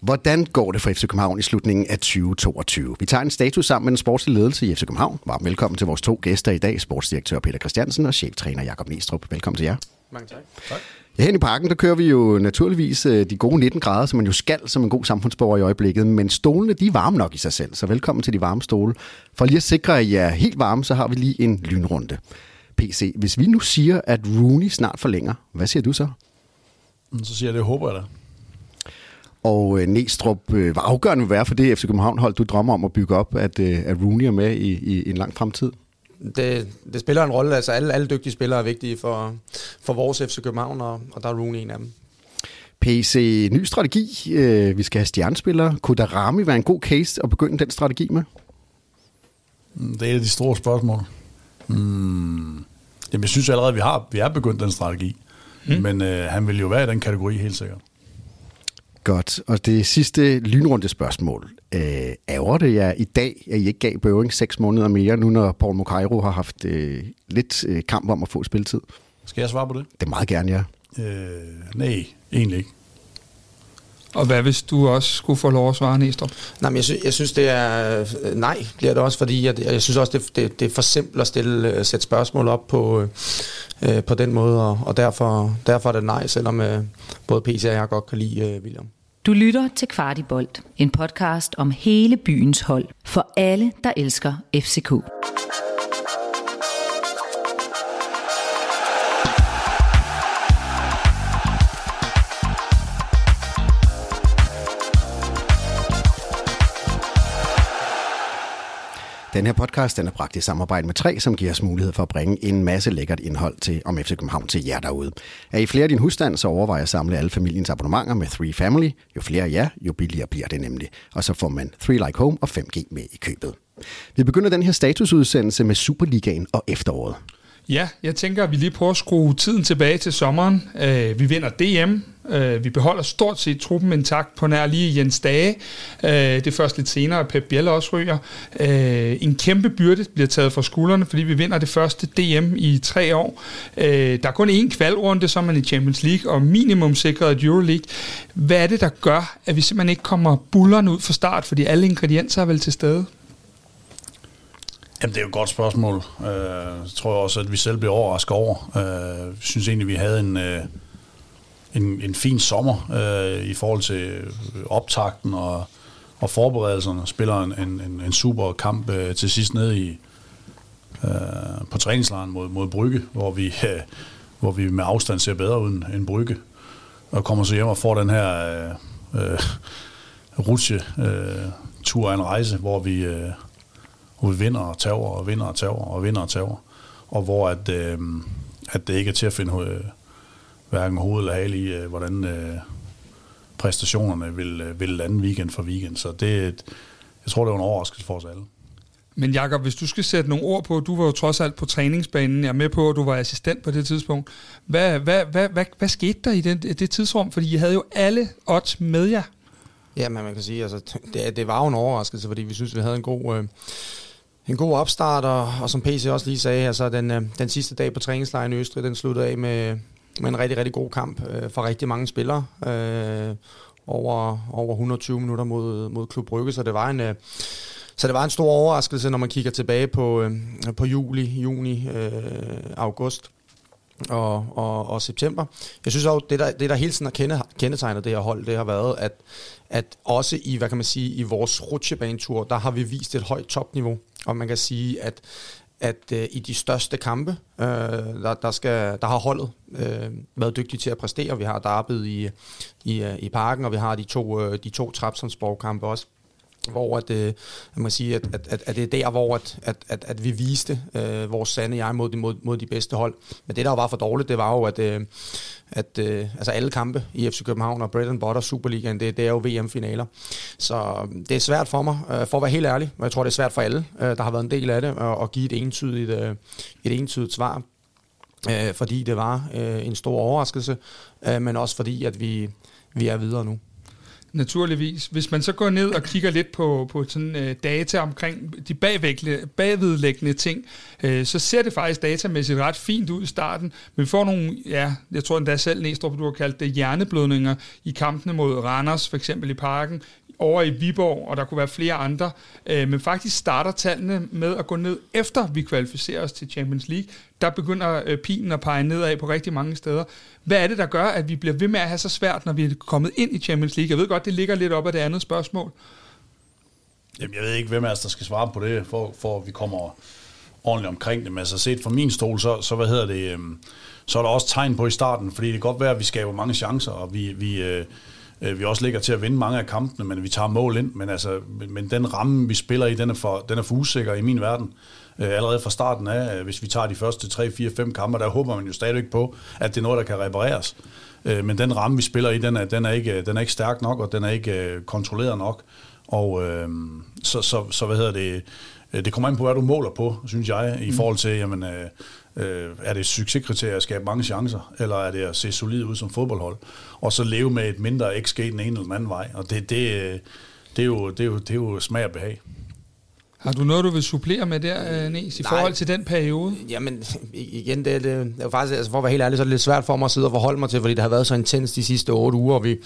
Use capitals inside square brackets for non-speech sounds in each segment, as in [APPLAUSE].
Hvordan går det for FC København i slutningen af 2022? Vi tager en status sammen med den sportslige ledelse i FC København. Varmt velkommen til vores to gæster i dag, sportsdirektør Peter Christiansen og cheftræner Jakob Næstrup. Velkommen til jer. Mange tak. tak. Ja, hen i parken, der kører vi jo naturligvis øh, de gode 19 grader, som man jo skal som en god samfundsborger i øjeblikket. Men stolene, de er varme nok i sig selv, så velkommen til de varme stole. For lige at sikre, at I er helt varme, så har vi lige en lynrunde. PC, hvis vi nu siger, at Rooney snart forlænger, hvad siger du så? Så siger jeg, det håber jeg da. Og øh, Næstrup, øh, hvor afgørende vil være for det FC København-hold, du drømmer om at bygge op, at, øh, at Rooney er med i, i, en lang fremtid? Det, det spiller en rolle. Altså alle, alle dygtige spillere er vigtige for, for vores FC København, og, og der er Rooney en af dem. PC, ny strategi. Øh, vi skal have stjernespillere. Kunne Darami være en god case at begynde den strategi med? Det er et af de store spørgsmål. Hmm. Jamen, jeg synes allerede, at vi har vi er begyndt den strategi. Hmm. Men øh, han vil jo være i den kategori, helt sikkert. Godt. Og det sidste lynrunde spørgsmål. Øh, ærger det jer i dag, at I ikke gav Bøving seks måneder mere, nu når Paul Mokairo har haft øh, lidt øh, kamp om at få spilletid? Skal jeg svare på det? Det er meget gerne, ja. Øh, nej, egentlig ikke. Og hvad hvis du også skulle få lov at svare, Næstrup? Nej, men jeg, synes, jeg synes, det er... Øh, nej, bliver det også, fordi jeg, jeg synes også, det, det, det er for simpelt at stille, øh, sætte spørgsmål op på, øh, på den måde, og, og derfor, derfor er det nej, selvom øh, både PC og jeg godt kan lide øh, William. Du lytter til Kvartibolt, en podcast om hele byens hold, for alle, der elsker FCK. Den her podcast den er bragt i samarbejde med tre, som giver os mulighed for at bringe en masse lækkert indhold til om FC København til jer derude. Er I flere af din husstand, så overvejer at samle alle familiens abonnementer med 3 Family. Jo flere af jer, jo billigere bliver det nemlig. Og så får man 3 Like Home og 5G med i købet. Vi begynder den her statusudsendelse med Superligaen og efteråret. Ja, jeg tænker, at vi lige prøver at skrue tiden tilbage til sommeren. Øh, vi vinder DM. Øh, vi beholder stort set truppen intakt på nær lige Jens Dage. Øh, det er først lidt senere, at Pep Biel også ryger. Øh, en kæmpe byrde bliver taget fra skuldrene, fordi vi vinder det første DM i tre år. Øh, der er kun én kvalrunde, så er man i Champions League, og minimum sikret Euroleague. Hvad er det, der gør, at vi simpelthen ikke kommer bullerne ud fra start, fordi alle ingredienser er vel til stede? Jamen, det er jo et godt spørgsmål. Øh, jeg tror også, at vi selv blev overrasket over. Jeg øh, synes egentlig, vi havde en, øh, en, en fin sommer øh, i forhold til optakten og, og forberedelserne. Spiller en, en, en super kamp øh, til sidst nede i, øh, på træningslejren mod, mod Brygge, hvor vi, øh, hvor vi med afstand ser bedre ud end Brygge. Og kommer så hjem og får den her øh, øh, rutsche øh, tur af en rejse, hvor vi... Øh, hvor vi vinder og tager og vinder og tager og vinder og tager. Og hvor at, øh, at det ikke er til at finde øh, hverken hoved eller hale i, øh, hvordan øh, præstationerne vil, øh, vil lande weekend for weekend. Så det, jeg tror, det var en overraskelse for os alle. Men Jakob, hvis du skal sætte nogle ord på, du var jo trods alt på træningsbanen, jeg er med på, at du var assistent på det tidspunkt. Hvad, hvad, hvad, hvad, hvad skete der i det, det tidsrum? Fordi I havde jo alle odds med jer. Ja, men man kan sige, altså, det, det var jo en overraskelse, fordi vi synes, vi havde en god... Øh, en god opstart, og, og som PC også lige sagde, altså den, øh, den sidste dag på træningslejren i Østrig, den sluttede af med, med en rigtig, rigtig god kamp øh, for rigtig mange spillere. Øh, over, over 120 minutter mod, mod Klub Brygge, så det var en... Øh, så det var en stor overraskelse, når man kigger tilbage på, øh, på juli, juni, øh, august og, og, og september. Jeg synes også, det der, det der hele tiden har kende, kendetegnet det her hold, det har været, at, at også i, hvad kan man sige, i vores rutsjebanetur, der har vi vist et højt topniveau. Og man kan sige, at at øh, i de største kampe, øh, der, der, skal, der har holdet øh, været dygtige til at præstere. Vi har Darbet i, i, øh, i parken, og vi har de to, øh, de to Trapsonsborg-kampe også hvor at, øh, man må sige, at, at, at, at det er der, hvor at, at, at, at vi viste øh, vores sande jeg mod de, mod, mod de bedste hold. Men det, der var for dårligt, det var jo, at, øh, at øh, altså alle kampe i FC København og Bread and Butter Superligaen, det, det er jo VM-finaler. Så det er svært for mig, øh, for at være helt ærlig, og jeg tror, det er svært for alle, øh, der har været en del af det, at, at give et entydigt, øh, et entydigt svar. Øh, fordi det var øh, en stor overraskelse, øh, men også fordi, at vi, vi er videre nu. Naturligvis. Hvis man så går ned og kigger lidt på, på sådan, øh, data omkring de bagvedlæggende ting, øh, så ser det faktisk datamæssigt ret fint ud i starten. Men vi får nogle, ja, jeg tror endda selv, Næstrup, du har kaldt det hjerneblødninger i kampene mod Randers, for eksempel i parken, over i Viborg, og der kunne være flere andre. Øh, men faktisk starter tallene med at gå ned, efter vi kvalificerer os til Champions League. Der begynder øh, pilen at pege nedad på rigtig mange steder. Hvad er det, der gør, at vi bliver ved med at have så svært, når vi er kommet ind i Champions League? Jeg ved godt, det ligger lidt op af det andet spørgsmål. Jamen, jeg ved ikke, hvem af os, der skal svare på det, for, for at vi kommer ordentligt omkring det. Men altså set fra min stol, så, så hvad hedder det, øh, så er der også tegn på i starten, fordi det kan godt være, at vi skaber mange chancer, og vi, vi, Øh, Øh, vi også ligger til at vinde mange af kampene, men vi tager mål ind. Men, altså, men den ramme, vi spiller i, den er for, den er for usikker i min verden. Øh, allerede fra starten af, øh, hvis vi tager de første 3, 4, 5 kampe, der håber man jo stadigvæk på, at det er noget, der kan repareres. Men den ramme, vi spiller i, den er, den er, ikke, den er ikke stærk nok, og den er ikke kontrolleret nok. Og øh, så, så, så, hvad hedder det, det kommer an på, hvad du måler på, synes jeg, i forhold til, jamen, øh, Øh, er det et succeskriterie at skabe mange chancer, eller er det at se solid ud som fodboldhold, og så leve med et mindre XG den ene eller den anden vej. Og det, det, det, er, jo, det, er, jo, det er jo smag og behag. Har du noget, du vil supplere med der, øh, Nes, i Nej. forhold til den periode? Jamen, igen, det, det, det er jo faktisk, altså for at være helt ærlig, så er det lidt svært for mig at sidde og forholde mig til, fordi det har været så intens de sidste otte uger, og vi,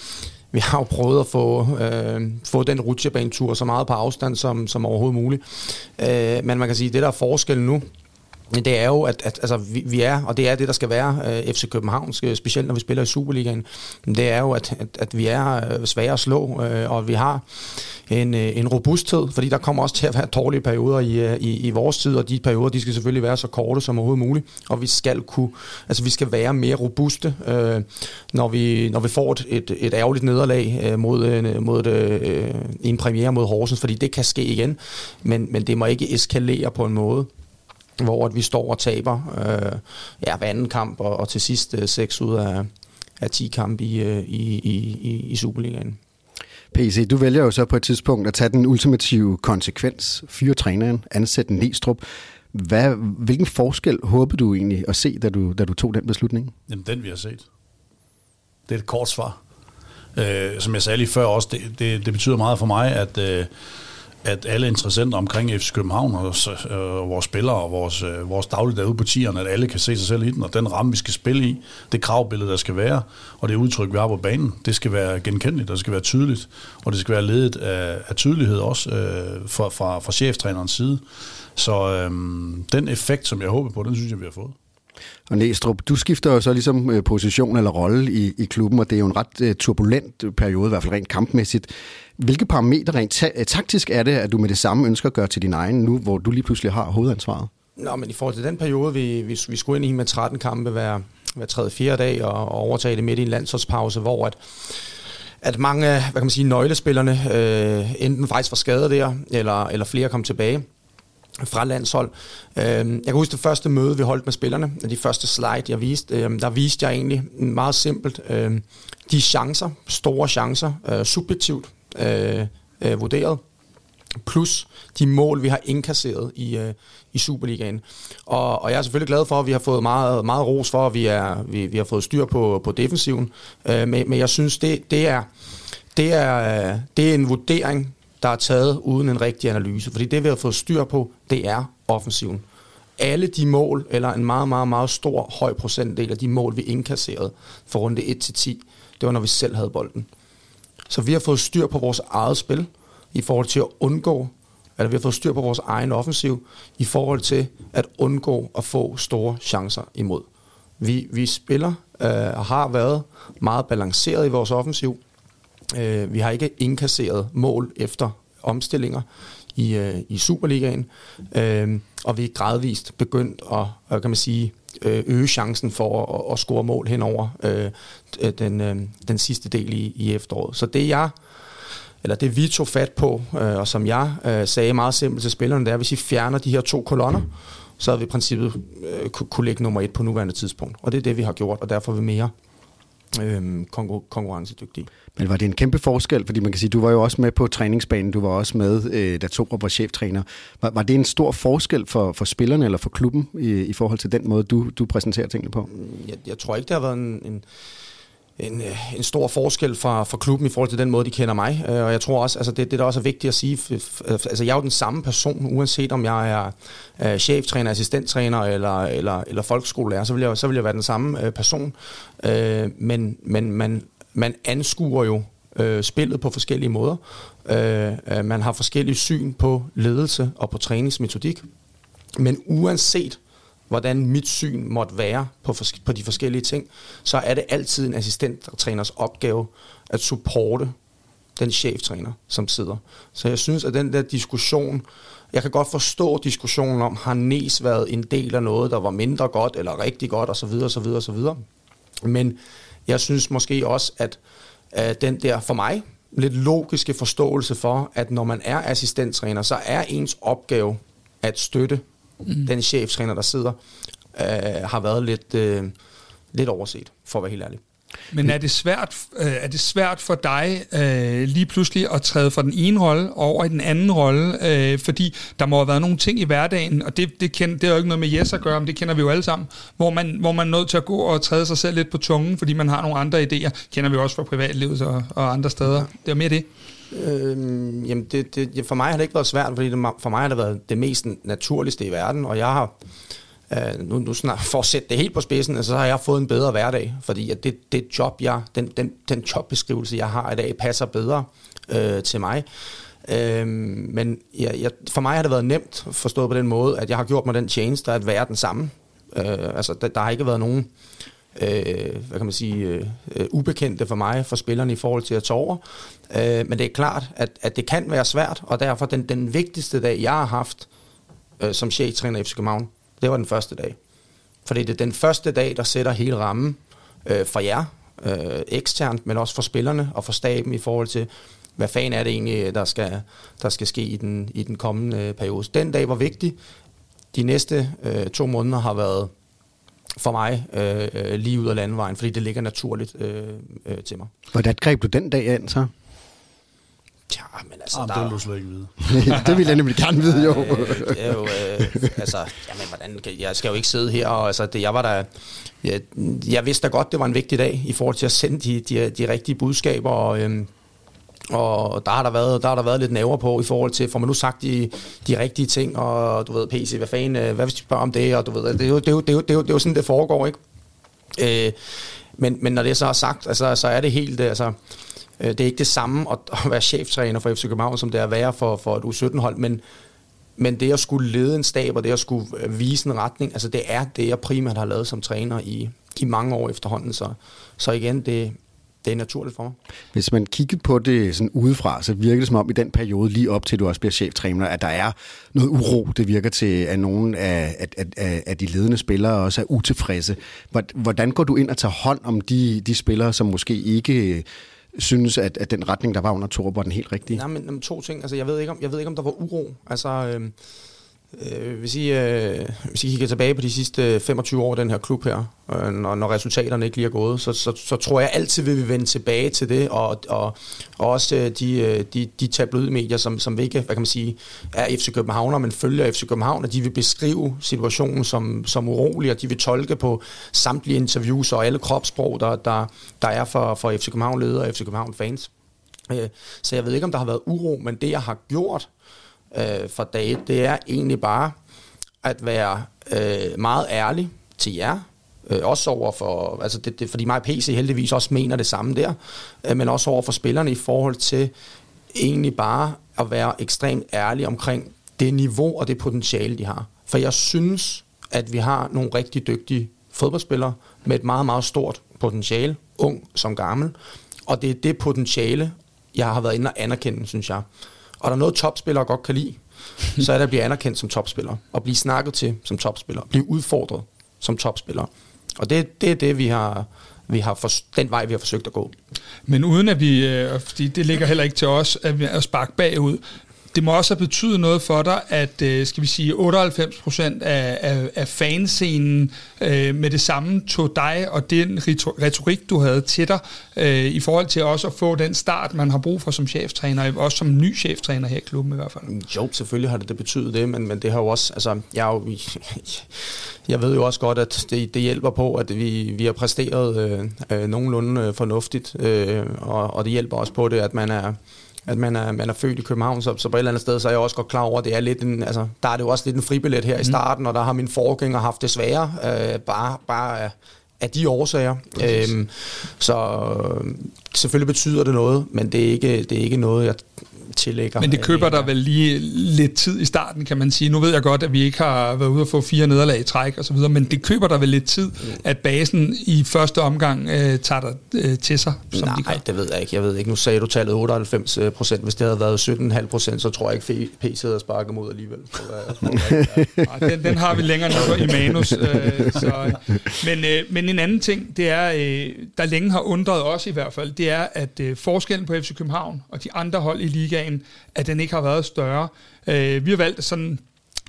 vi har jo prøvet at få, øh, få den rutsjebanetur så meget på afstand som, som overhovedet muligt. Øh, men man kan sige, at det der er forskellen nu, det er jo, at, at altså, vi, vi er, og det er det, der skal være øh, FC København, øh, specielt når vi spiller i Superligaen, det er jo, at, at, at vi er øh, svære at slå, øh, og vi har en, øh, en robusthed, fordi der kommer også til at være dårlige perioder i, øh, i, i vores tid, og de perioder, de skal selvfølgelig være så korte som overhovedet muligt, og vi skal kunne, altså vi skal være mere robuste, øh, når, vi, når vi får et, et, et ærgerligt nederlag øh, mod, øh, mod øh, en premiere mod Horsens, fordi det kan ske igen, men, men det må ikke eskalere på en måde, hvor at vi står og taber øh, ja, hver anden kamp, og, og til sidst øh, 6 ud af, af 10 kampe i, øh, i, i, i Superligaen. PC, du vælger jo så på et tidspunkt at tage den ultimative konsekvens, fyre træneren, ansætte Næstrup. Hvad, hvilken forskel håbede du egentlig at se, da du, da du tog den beslutning? Jamen, den vi har set. Det er et kort svar. Øh, som jeg sagde lige før også, det, det, det betyder meget for mig, at, øh, at alle interessenter omkring FC København og, øh, vores spillere og vores, øh, vores dagligdag ude på tierne, at alle kan se sig selv i den, og den ramme, vi skal spille i, det kravbillede, der skal være, og det udtryk, vi har på banen, det skal være genkendeligt, det skal være tydeligt, og det skal være ledet af, af tydelighed også øh, fra, fra, fra cheftrænerens side. Så øh, den effekt, som jeg håber på, den synes jeg, vi har fået. Og Næstrup, du skifter jo så ligesom øh, position eller rolle i, i klubben, og det er jo en ret øh, turbulent periode, i hvert fald rent kampmæssigt. Hvilke parametre rent ta- øh, taktisk er det, at du med det samme ønsker at gøre til din egen, nu hvor du lige pludselig har hovedansvaret? Nå, men i forhold til den periode, vi, vi, vi skulle ind i med 13 kampe hver, hver tredje, fjerde dag, og, og overtage det midt i en landsholdspause, hvor at, at mange hvad kan man sige, nøglespillerne øh, enten faktisk var skadet der, eller, eller flere kom tilbage fra landshold. Øhm, jeg kan huske det første møde, vi holdt med spillerne, de første slide, jeg viste, øhm, der viste jeg egentlig meget simpelt øhm, de chancer, store chancer, øh, subjektivt øh, øh, vurderet, plus de mål, vi har indkasseret i, øh, i Superligaen. Og, og jeg er selvfølgelig glad for, at vi har fået meget, meget ros for, at vi, er, vi, vi har fået styr på, på defensiven. Øh, men, men jeg synes, det, det, er, det, er, det er en vurdering, der er taget uden en rigtig analyse. Fordi det, vi har fået styr på, det er offensiven. Alle de mål, eller en meget, meget, meget stor, høj procentdel af de mål, vi indkasserede for runde 1-10, det var, når vi selv havde bolden. Så vi har fået styr på vores eget spil, i forhold til at undgå, eller vi har fået styr på vores egen offensiv, i forhold til at undgå at få store chancer imod. Vi, vi spiller øh, og har været meget balanceret i vores offensiv, Øh, vi har ikke indkasseret mål efter omstillinger i, øh, i Superligaen, øh, og vi er gradvist begyndt at, kan man sige, øh, øge chancen for at, at score mål henover øh, den, øh, den sidste del i, i efteråret. Så det jeg eller det vi tog fat på, øh, og som jeg øh, sagde meget simpelt til spillerne, det er, at hvis I fjerner de her to kolonner, så har vi i princippet øh, kunne lægge nummer et på nuværende tidspunkt. Og det er det, vi har gjort, og derfor er vi mere øh, konkurrencedygtige. Men var det en kæmpe forskel? Fordi man kan sige, du var jo også med på træningsbanen, du var også med, øh, da Torup var cheftræner. Var, var det en stor forskel for, for spillerne eller for klubben i, i forhold til den måde, du, du præsenterer tingene på? Jeg, jeg tror ikke, det har været en, en en, øh, en stor forskel fra, fra klubben i forhold til den måde, de kender mig. Øh, og jeg tror også, altså det, det der også er vigtigt at sige, altså jeg er jo den samme person, uanset om jeg er cheftræner, assistenttræner eller, eller, eller folkeskolelærer, så vil, jeg, så vil jeg være den samme øh, person. Øh, men men man, man anskuer jo spillet på forskellige måder. Man har forskellige syn på ledelse og på træningsmetodik. Men uanset hvordan mit syn måtte være på, på de forskellige ting, så er det altid en assistenttræners opgave at supporte den cheftræner, som sidder. Så jeg synes, at den der diskussion, jeg kan godt forstå diskussionen om, har Nes været en del af noget, der var mindre godt, eller rigtig godt, osv., osv., osv. Men jeg synes måske også, at, at den der, for mig, lidt logiske forståelse for, at når man er assistenttræner, så er ens opgave at støtte mm. den cheftræner, der sidder, øh, har været lidt, øh, lidt overset, for at være helt ærlig. Men er det svært, øh, er det svært for dig øh, lige pludselig at træde fra den ene rolle over i den anden rolle? Øh, fordi der må have været nogle ting i hverdagen, og det, det, kender, det er jo ikke noget med Jes at gøre, men det kender vi jo alle sammen, hvor man, hvor man er nødt til at gå og træde sig selv lidt på tungen, fordi man har nogle andre idéer. Kender vi også fra privatlivet og, og andre steder. Det er mere det. Øh, jamen det, det, for mig har det ikke været svært, fordi det, for mig har det været det mest naturligste i verden, og jeg har, øh, nu, nu snart, for at sætte det helt på spidsen, altså, så har jeg fået en bedre hverdag, fordi at det, det job, jeg, den, den, den jobbeskrivelse, jeg har i dag, passer bedre øh, til mig. Øh, men ja, jeg, for mig har det været nemt forstået på den måde, at jeg har gjort mig den tjeneste at være den samme. Øh, altså, der, der har ikke været nogen øh, hvad kan man sige, øh, øh, ubekendte for mig, for spillerne i forhold til at tage over. Øh, men det er klart, at, at det kan være svært, og derfor den, den vigtigste dag, jeg har haft øh, som cheftræner i FC København, det var den første dag. Fordi det er den første dag, der sætter hele rammen øh, for jer, øh, eksternt, men også for spillerne og for staben i forhold til, hvad fanden er det egentlig, der skal, der skal ske i den, i den kommende øh, periode. Den dag var vigtig. De næste øh, to måneder har været for mig øh, øh, lige ud af landvejen, fordi det ligger naturligt øh, øh, til mig. Hvordan greb du den dag ind så? Ja, men altså... Jamen, der, det vil du slet ikke vide. [LAUGHS] det vil jeg nemlig gerne vide, jo. øh, det er jo øh, altså, jamen, hvordan, jeg skal jo ikke sidde her, og altså, det, jeg var der... Jeg, jeg vidste da godt, det var en vigtig dag i forhold til at sende de, de, de rigtige budskaber, og... Øh, og der har der været, der har der været lidt næver på i forhold til, får man nu sagt de, de rigtige ting, og du ved, PC, hvad fanden, øh, hvad hvis de spørger om det, og du ved, det er jo, det er jo, det er jo, det er jo, det er jo sådan, det foregår, ikke? Øh, men, men når det så er sagt, altså, så er det helt, altså, øh, det er ikke det samme at, [LAUGHS] at være cheftræner for FC København, som det er at være for, for et U17-hold, men, men det at skulle lede en stab, og det at skulle øh, vise en retning, altså det er det, jeg primært har lavet som træner i, i mange år efterhånden. Så, så igen, det, det er naturligt for mig. Hvis man kigger på det sådan udefra, så virker det som om i den periode lige op til, du også bliver cheftræner, at der er noget uro. Det virker til, at nogle af, at, at, at de ledende spillere også er utilfredse. Hvordan går du ind og tager hånd om de, de spillere, som måske ikke synes, at, at den retning, der var under Torup, var den helt rigtige? Nej, men, men to ting. Altså, jeg ved ikke, om, jeg ved ikke, om der var uro. Altså, øh, Øh, hvis, I, øh, hvis I kigger tilbage på de sidste 25 år den her klub her, øh, når, når resultaterne ikke lige er gået, så, så, så tror jeg altid, vi vil vende tilbage til det, og, og, og også øh, de, øh, de, de tabloidmedier, som, som ikke hvad kan man sige, er FC Københavner, men følger FC København, og de vil beskrive situationen som, som urolig, og de vil tolke på samtlige interviews og alle kropssprog, der, der, der er for, for FC København-ledere og FC København-fans. Øh, så jeg ved ikke, om der har været uro, men det, jeg har gjort, øh, for dag det er egentlig bare at være øh, meget ærlig til jer, øh, også over for, altså det, det, fordi mig og PC heldigvis også mener det samme der, øh, men også over for spillerne i forhold til egentlig bare at være ekstremt ærlig omkring det niveau og det potentiale, de har. For jeg synes, at vi har nogle rigtig dygtige fodboldspillere med et meget, meget stort potentiale, ung som gammel, og det er det potentiale, jeg har været inde og anerkende, synes jeg. Og der er noget, topspillere godt kan lide, så er det at blive anerkendt som topspiller, og blive snakket til som topspiller, blive udfordret som topspiller. Og det, det er det, vi har, vi har for, den vej, vi har forsøgt at gå. Men uden at vi, øh, fordi det ligger heller ikke til os, at vi er sparke bagud, det må også have betydet noget for dig, at øh, skal vi sige 98% af, af, af fanscenen øh, med det samme tog dig og den retorik, du havde til dig, øh, i forhold til også at få den start, man har brug for som cheftræner, også som ny cheftræner her i klubben i hvert fald. Jo, selvfølgelig har det, det betydet det, men, men det har jo også, altså, jeg, jo, [LAUGHS] jeg ved jo også godt, at det, det hjælper på, at vi, vi har præsteret øh, øh, nogenlunde øh, fornuftigt, øh, og, og det hjælper også på det, at man er at man er, man er født i København, så, så på et eller andet sted, så er jeg også godt klar over, at det er lidt en, altså, der er det jo også lidt en fribillet her mm. i starten, og der har min forgænger haft det sværere, øh, bare, bare af, af de årsager. Øhm, så øh, selvfølgelig betyder det noget, men det er ikke, det er ikke noget, jeg tillægger. Men det køber der vel lige lidt tid i starten, kan man sige. Nu ved jeg godt, at vi ikke har været ude og få fire nederlag i træk og så videre, men det køber der vel lidt tid, at basen i første omgang øh, tager dig øh, til sig, som Nej, de gør. det ved jeg ikke. Jeg ved ikke. Nu sagde du tallet 98 øh, procent. Hvis det havde været 17,5 procent, så tror jeg ikke, PC havde sparket mod alligevel. [LAUGHS] Så, ja. den, den har vi længere nede i manus. Øh, så, men, øh, men en anden ting, det er, øh, der længe har undret os i hvert fald, det er, at øh, forskellen på FC København og de andre hold i ligaen ligaen, at den ikke har været større. Øh, vi har valgt sådan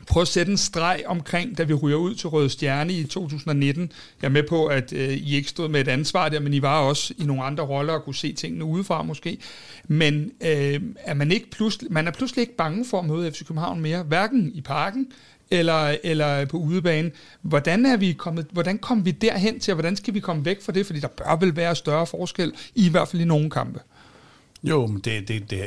prøve at sætte en streg omkring, da vi ryger ud til Røde Stjerne i 2019. Jeg er med på, at øh, I ikke stod med et ansvar der, men I var også i nogle andre roller og kunne se tingene udefra måske. Men øh, er man, ikke pludselig, man er pludselig ikke bange for at møde FC København mere, hverken i parken eller, eller på udebane. Hvordan, er vi kommet, hvordan kom vi derhen til, og hvordan skal vi komme væk fra det? Fordi der bør vel være større forskel, i hvert fald i nogle kampe. Jo, men det, det, det,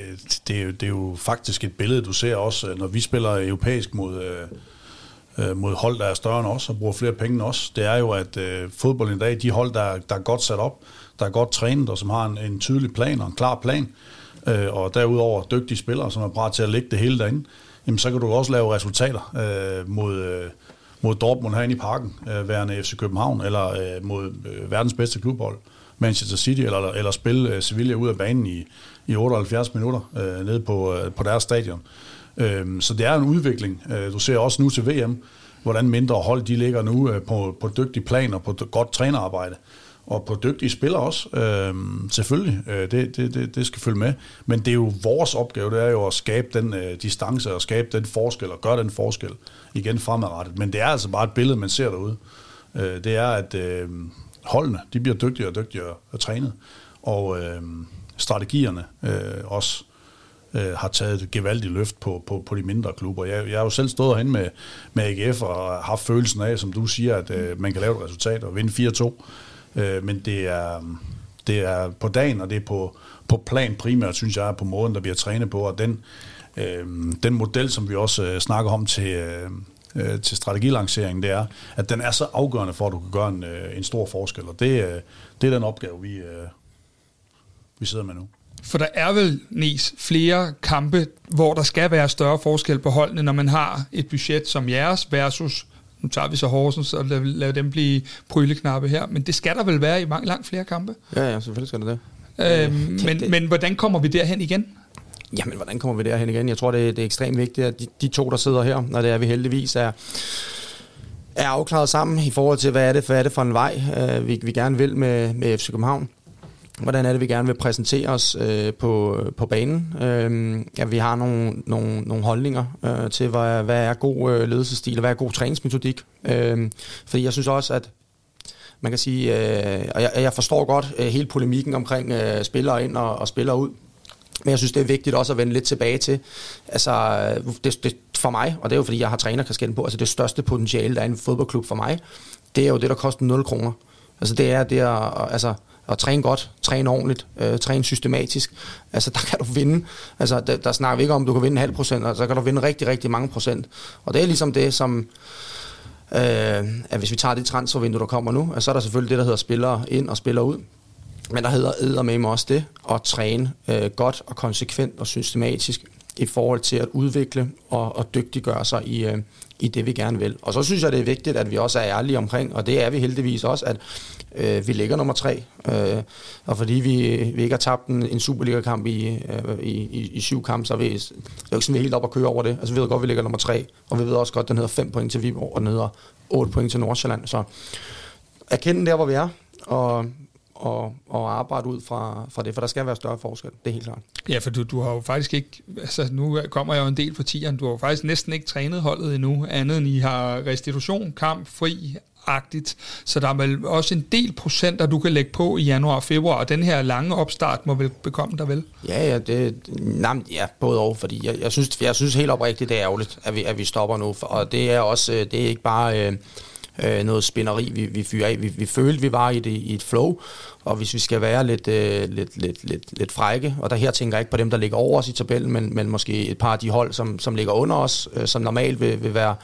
det, er jo, det er jo faktisk et billede, du ser også, når vi spiller europæisk mod, øh, øh, mod hold, der er større end os og bruger flere penge end os. Det er jo, at øh, fodbold i dag, de hold, der, der er godt sat op, der er godt trænet og som har en, en tydelig plan og en klar plan, øh, og derudover dygtige spillere, som er parat til at lægge det hele derinde, jamen så kan du også lave resultater øh, mod, øh, mod Dortmund herinde i parken, øh, værende FC København, eller øh, mod øh, verdens bedste klubhold. Øh, Manchester City, eller, eller spille uh, Sevilla ud af banen i, i 78 minutter øh, nede på, øh, på deres stadion. Øh, så det er en udvikling. Øh, du ser også nu til VM, hvordan mindre hold de ligger nu øh, på, på dygtige planer, på godt trænerarbejde og på dygtige spillere også, øh, selvfølgelig, øh, det, det, det, det skal følge med, men det er jo vores opgave, det er jo at skabe den øh, distance og skabe den forskel og gøre den forskel igen fremadrettet, men det er altså bare et billede, man ser derude. Øh, det er, at øh, holdene, de bliver dygtigere og dygtigere og trænet, og øh, strategierne øh, også øh, har taget et gevaldigt løft på, på, på de mindre klubber. Jeg, jeg har jo selv stået herinde med, med AGF og haft følelsen af, som du siger, at øh, man kan lave et resultat og vinde 4-2, øh, men det er, det er på dagen, og det er på, på plan primært, synes jeg, på måden, der bliver trænet på, og den, øh, den model, som vi også øh, snakker om til, øh, øh, til strategilanceringen, det er, at den er så afgørende for, at du kan gøre en, øh, en stor forskel. Og det, øh, det er den opgave, vi, øh, vi sidder med nu. For der er vel, Nis, flere kampe, hvor der skal være større forskel på holdene, når man har et budget som jeres versus nu tager vi så Horsens og lader, lader dem blive pryleknappe her, men det skal der vel være i mange, langt flere kampe? Ja, ja, selvfølgelig skal det det. Øhm, men, men hvordan kommer vi derhen igen? Jamen, hvordan kommer vi derhen igen? Jeg tror, det, det er ekstremt vigtigt, at de, de to, der sidder her, når det er, vi heldigvis er, er afklaret sammen i forhold til, hvad er det, hvad er det for en vej, øh, vi, vi gerne vil med, med FC København. Hvordan er det, vi gerne vil præsentere os øh, på, på banen? Øh, ja, vi har nogle, nogle, nogle holdninger øh, til, hvad, hvad er god øh, ledelsesstil, og hvad er god træningsmetodik. Øh, fordi jeg synes også, at man kan sige, øh, og jeg, jeg forstår godt øh, hele polemikken omkring øh, spillere ind og, og spillere ud. Men jeg synes, det er vigtigt også at vende lidt tilbage til, altså det, det, for mig, og det er jo fordi, jeg har trænerkasketten på, altså det største potentiale, der er i en fodboldklub for mig, det er jo det, der koster 0 kroner. Altså det er det at, altså, at træne godt, træne ordentligt, øh, træne systematisk. Altså der kan du vinde. Altså der, der snakker vi ikke om, at du kan vinde en halv procent, og så kan du vinde rigtig, rigtig mange procent. Og det er ligesom det, som... Øh, at hvis vi tager det transfervindue, der kommer nu, så er der selvfølgelig det, der hedder spillere ind og spillere ud. Men der hedder med mig også det at træne øh, godt og konsekvent og systematisk i forhold til at udvikle og, og dygtiggøre sig i, øh, i det, vi gerne vil. Og så synes jeg, det er vigtigt, at vi også er ærlige omkring, og det er vi heldigvis også, at øh, vi ligger nummer tre. Øh, og fordi vi, vi ikke har tabt en, en Superliga-kamp i, øh, i, i, i syv kampe, så er vi, det er jo ikke sådan, vi er helt op og køre over det. Altså vi ved godt, at vi ligger nummer tre, og vi ved også godt, at den hedder 5 point til Viborg, og den hedder 8 point til Nordsjælland. Så erkende der, hvor vi er, og at, at arbejde ud fra, fra det, for der skal være større forskel, det er helt klart. Ja, for du, du har jo faktisk ikke, altså nu kommer jeg jo en del på tieren, du har jo faktisk næsten ikke trænet holdet endnu, andet end I har restitution, kamp, fri, agtigt. Så der er vel også en del procenter, du kan lægge på i januar og februar, og den her lange opstart må vel bekomme dig vel? Ja, ja, det, nej, ja både og, fordi jeg, jeg, synes, jeg synes helt oprigtigt, det er ærgerligt, at vi, at vi stopper nu, og det er også, øh, det er ikke bare... Øh, øh, noget spænderi, vi, vi fyrer af. Vi, vi følte, vi var i, det, i et flow, og hvis vi skal være lidt, øh, lidt, lidt, lidt, lidt frække, og der her tænker jeg ikke på dem, der ligger over os i tabellen, men, men måske et par af de hold, som, som ligger under os, øh, som normalt vil, vil være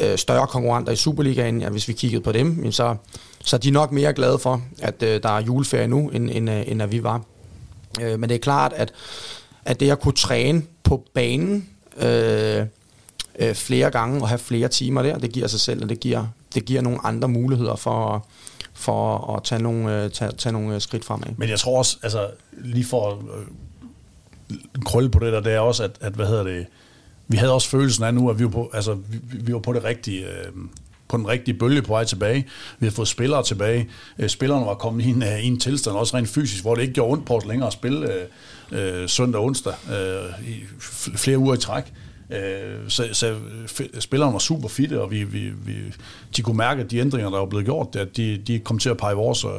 øh, større konkurrenter i Superligaen, ja, hvis vi kiggede på dem, så, så er de nok mere glade for, at øh, der er juleferie nu, end, end, øh, end at vi var. Øh, men det er klart, at, at det at kunne træne på banen øh, øh, flere gange og have flere timer der, det giver sig selv, og det giver, det giver nogle andre muligheder for, for at tage nogle, øh, tage, tage nogle øh, skridt fremad. Men jeg tror også, altså lige for at øh, krølle på det der, det er også, at, at hvad hedder det, vi havde også følelsen af nu, at vi var på, altså, vi, vi var på det rigtige, øh, på den rigtige bølge på vej tilbage. Vi har fået spillere tilbage. Spillerne var kommet i en, i en tilstand, også rent fysisk, hvor det ikke gjorde ondt på os længere at spille øh, øh, søndag og onsdag øh, i flere uger i træk. Øh, Øh, så, så øh, spillerne var super fitte, og vi, vi, vi, de kunne mærke, at de ændringer, der var blevet gjort, at de, de kom til at pege vores, øh,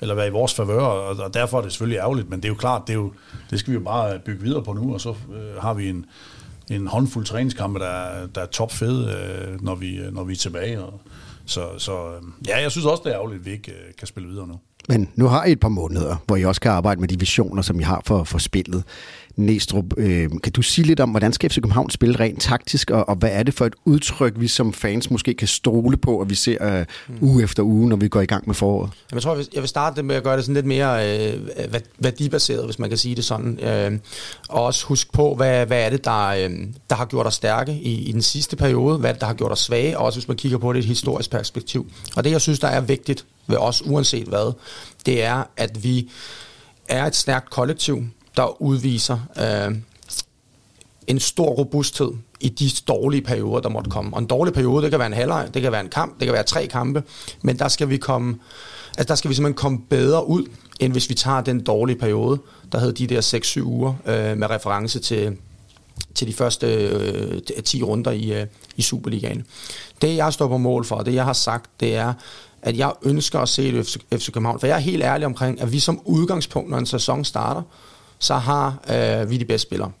eller være i vores favør, og, og derfor er det selvfølgelig ærgerligt, men det er jo klart, det, er jo, det skal vi jo bare bygge videre på nu, og så øh, har vi en, en håndfuld træningskampe, der, der er topfede, øh, når, vi, øh, når vi er tilbage. Og, så, så ja, jeg synes også, det er ærgerligt, at vi ikke øh, kan spille videre nu. Men nu har I et par måneder, hvor I også kan arbejde med de visioner, som I har for, for spillet. Næstrup, øh, kan du sige lidt om, hvordan skal FC København spille rent taktisk, og, og hvad er det for et udtryk, vi som fans måske kan stole på, at vi ser øh, uge efter uge, når vi går i gang med foråret? Jeg tror, jeg vil starte med at gøre det sådan lidt mere øh, værdibaseret, hvis man kan sige det sådan. Øh, og også huske på, hvad, hvad er det, der, øh, der har gjort os stærke i, i den sidste periode, hvad er der har gjort os svage, og også hvis man kigger på det i et historisk perspektiv. Og det, jeg synes, der er vigtigt ved os, uanset hvad, det er, at vi er et stærkt kollektiv, der udviser øh, en stor robusthed i de dårlige perioder, der måtte komme. Og en dårlig periode, det kan være en halvleg, det kan være en kamp, det kan være tre kampe, men der skal vi komme, altså der skal vi simpelthen komme bedre ud, end hvis vi tager den dårlige periode, der havde de der 6-7 uger øh, med reference til, til de første øh, 10 runder i, øh, i Superligaen. Det jeg står på mål for, det jeg har sagt, det er, at jeg ønsker at se et FC, FC København, for jeg er helt ærlig omkring, at vi som udgangspunkt, når en sæson starter, så har øh, vi de bedste spillere.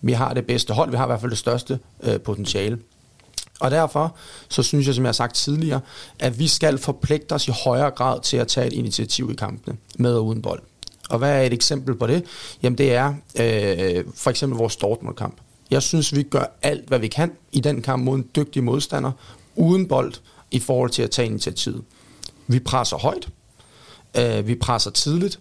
Vi har det bedste hold, vi har i hvert fald det største øh, potentiale. Og derfor, så synes jeg, som jeg har sagt tidligere, at vi skal forpligte os i højere grad til at tage et initiativ i kampene, med og uden bold. Og hvad er et eksempel på det? Jamen det er øh, for eksempel vores Dortmund-kamp. Jeg synes, vi gør alt, hvad vi kan i den kamp mod en dygtig modstander, uden bold, i forhold til at tage initiativet. Vi presser højt, øh, vi presser tidligt,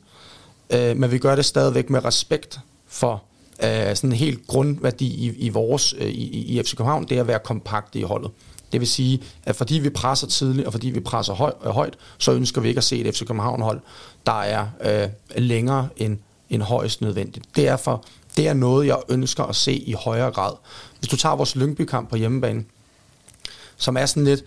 øh, men vi gør det stadigvæk med respekt for øh, sådan en helt grundværdi i, i vores øh, i, i FC København, det er at være kompakt i holdet. Det vil sige, at fordi vi presser tidligt, og fordi vi presser høj, øh, højt, så ønsker vi ikke at se et FC København-hold, der er øh, længere end, end højst nødvendigt. Derfor, det er noget, jeg ønsker at se i højere grad. Hvis du tager vores Lyngby-kamp på hjemmebane, som er sådan lidt,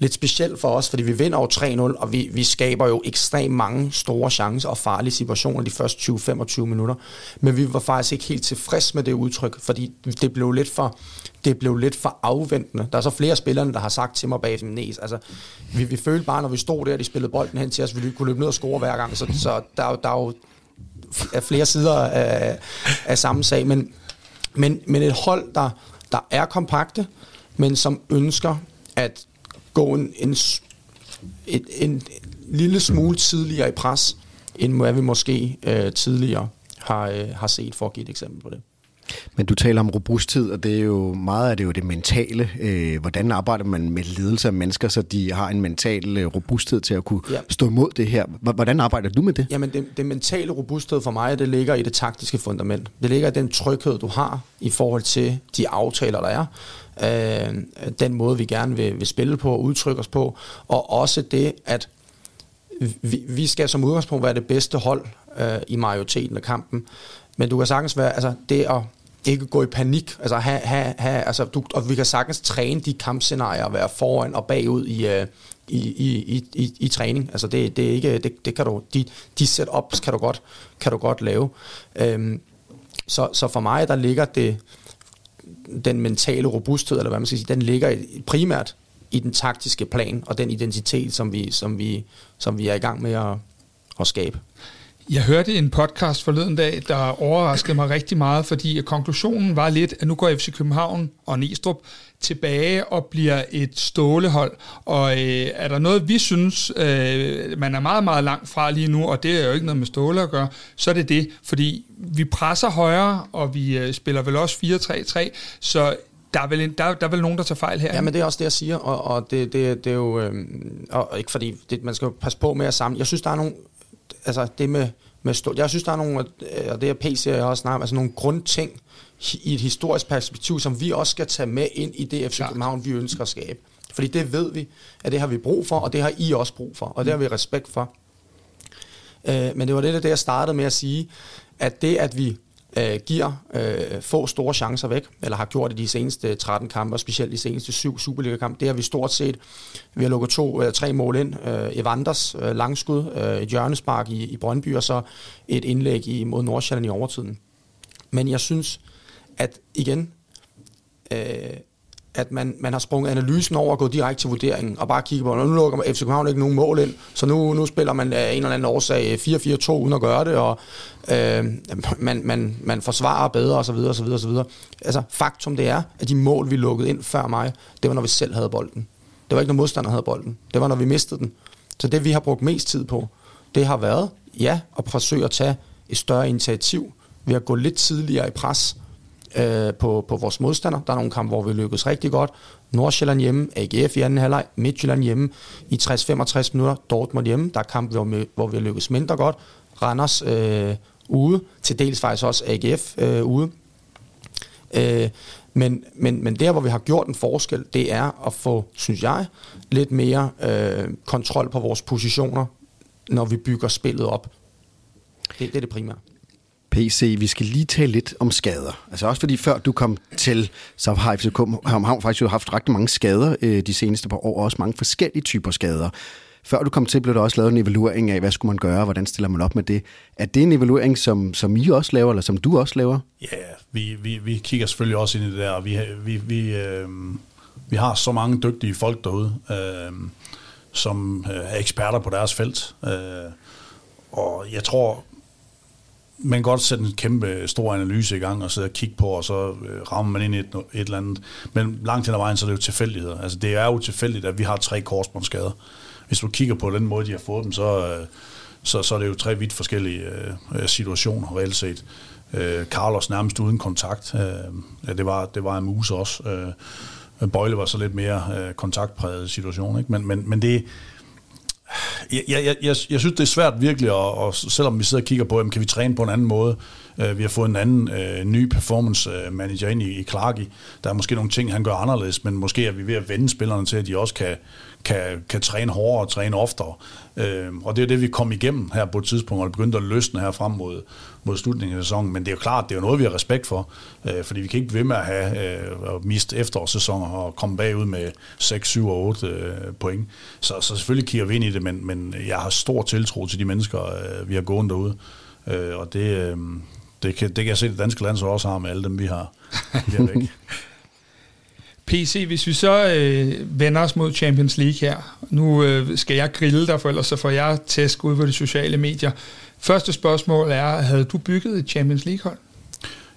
lidt specielt for os, fordi vi vinder over 3-0, og vi, vi skaber jo ekstremt mange store chancer og farlige situationer de første 20-25 minutter. Men vi var faktisk ikke helt tilfreds med det udtryk, fordi det blev lidt for, det blev lidt for afventende. Der er så flere spillere, der har sagt til mig bag sin næs. Altså, vi, vi følte bare, når vi stod der, de spillede bolden hen til os, vi kunne løbe ned og score hver gang. Så, så der, der er jo flere sider af, af samme sag. Men, men, men et hold, der, der er kompakte, men som ønsker at gå en, en, en, en lille smule tidligere i pres, end hvad vi måske øh, tidligere har, øh, har set, for at give et eksempel på det. Men du taler om robusthed, og det er jo meget af det jo det mentale. Øh, hvordan arbejder man med ledelse af mennesker, så de har en mental øh, robusthed til at kunne ja. stå imod det her? Hvordan arbejder du med det? Jamen, det, det mentale robusthed for mig, det ligger i det taktiske fundament. Det ligger i den tryghed, du har i forhold til de aftaler, der er. Øh, den måde, vi gerne vil, vil spille på og udtrykke os på. Og også det, at vi, vi skal som udgangspunkt være det bedste hold øh, i majoriteten af kampen. Men du kan sagtens være, altså det at ikke gå i panik, altså ha, ha, ha, altså du, og vi kan sagtens træne de kampscenarier at være foran og bagud i, øh, i, i, i, i træning. Altså det, det er ikke, det, det kan du, de, de setups kan du godt, kan du godt lave. Øhm, så, så for mig, der ligger det, den mentale robusthed, eller hvad man skal sige, den ligger primært i den taktiske plan, og den identitet, som vi, som vi, som vi er i gang med at, at skabe. Jeg hørte en podcast forleden dag, der overraskede mig rigtig meget, fordi konklusionen var lidt, at nu går FC København og Næstrup tilbage og bliver et stålehold. Og øh, er der noget, vi synes, øh, man er meget, meget langt fra lige nu, og det er jo ikke noget med ståle at gøre, så er det det, fordi vi presser højere, og vi øh, spiller vel også 4-3-3, så der er, vel en, der, der er vel nogen, der tager fejl her. Ja, men det er også det, jeg siger, og, og det, det, det er jo, øh, og ikke fordi, det, man skal jo passe på med at samle. Jeg synes, der er nogle, altså det med, med stå, jeg synes, der er nogle, og det er PC, jeg også snart, altså nogle grundting i et historisk perspektiv, som vi også skal tage med ind i det FC København, vi ønsker at skabe. Fordi det ved vi, at det har vi brug for, og det har I også brug for, og det har vi respekt for. Øh, men det var det, der jeg startede med at sige, at det, at vi øh, giver øh, få store chancer væk, eller har gjort i de seneste 13 kampe, og specielt de seneste syv Superliga-kampe. Det har vi stort set. Vi har lukket to, øh, tre mål ind. Øh, Evanders øh, langskud, øh, et hjørnespark i, i Brøndby, og så et indlæg i, mod Nordsjælland i overtiden. Men jeg synes, at igen, øh, at man, man har sprunget analysen over og gået direkte til vurderingen, og bare kigger på, nu lukker FC København ikke nogen mål ind, så nu, nu spiller man af en eller anden årsag øh, 4-4-2 uden at gøre det, og øh, man, man, man forsvarer bedre, osv. osv., osv. Altså, faktum det er, at de mål, vi lukkede ind før mig, det var, når vi selv havde bolden. Det var ikke, når modstanderen havde bolden. Det var, når vi mistede den. Så det, vi har brugt mest tid på, det har været, ja, at forsøge at tage et større initiativ ved at gå lidt tidligere i pres, øh, på, på vores modstander. Der er nogle kampe, hvor vi lykkedes rigtig godt. Nordsjælland hjemme, AGF i anden halvleg, Midtjylland hjemme i 60-65 minutter, Dortmund hjemme. Der er kampe, hvor vi, hvor vi lykkes lykkedes mindre godt. Randers øh, ude, til dels faktisk også AGF øh, ude. Øh, men, men, men der, hvor vi har gjort en forskel, det er at få, synes jeg, lidt mere øh, kontrol på vores positioner, når vi bygger spillet op. Det, det er det primære. PC, vi skal lige tale lidt om skader. Altså også fordi før du kom til, så har FCK har faktisk jo haft ret mange skader øh, de seneste par år, og også mange forskellige typer skader. Før du kom til, blev der også lavet en evaluering af, hvad skulle man gøre, hvordan stiller man op med det. Er det en evaluering, som, som I også laver, eller som du også laver? Ja, yeah, vi, vi, vi kigger selvfølgelig også ind i det der, og vi, vi, vi, øh, vi har så mange dygtige folk derude, øh, som øh, er eksperter på deres felt. Øh, og jeg tror, man kan godt sætte en kæmpe øh, stor analyse i gang og sidde og kigge på, og så øh, rammer man ind i et, et eller andet. Men langt hen ad vejen, så er det jo tilfældigheder. Altså det er jo tilfældigt, at vi har tre korsbåndsskader. Hvis du kigger på den måde, de har fået dem, så, øh, så, så er det jo tre vidt forskellige øh, øh situationer, reelt set. Øh, Carlos nærmest uden kontakt. Øh, ja, det var, det var en muse også. Øh, Bøjle var så lidt mere øh, kontaktpræget situation. Ikke? Men, men, men det, jeg, jeg, jeg, jeg synes, det er svært virkelig, og, og selvom vi sidder og kigger på, jamen, kan vi træne på en anden måde. Uh, vi har fået en anden uh, ny performance øh, manager ind i, i Clarky. Der er måske nogle ting, han gør anderledes, men måske er vi ved at vende spillerne til, at de også kan, kan, kan træne hårdere og træne oftere. Øh, og det er det, vi kom igennem her på et tidspunkt, og det begyndte at løsne her frem mod, mod slutningen af sæsonen. Men det er jo klart, det er jo noget, vi har respekt for, øh, fordi vi kan ikke blive ved med at have øh, mist efterårssæsoner og komme bagud med 6, 7 og 8 øh, point. Så, så selvfølgelig kigger vi ind i det, men, men jeg har stor tiltro til de mennesker, øh, vi har gået derude. Øh, og det, øh, det, kan, det kan jeg se, at det danske land så også har med alle dem, vi har, vi har væk. [LAUGHS] PC, hvis vi så øh, vender os mod Champions League her. Nu øh, skal jeg grille dig, for ellers så får jeg tæsk ud på de sociale medier. Første spørgsmål er, havde du bygget et Champions League-hold?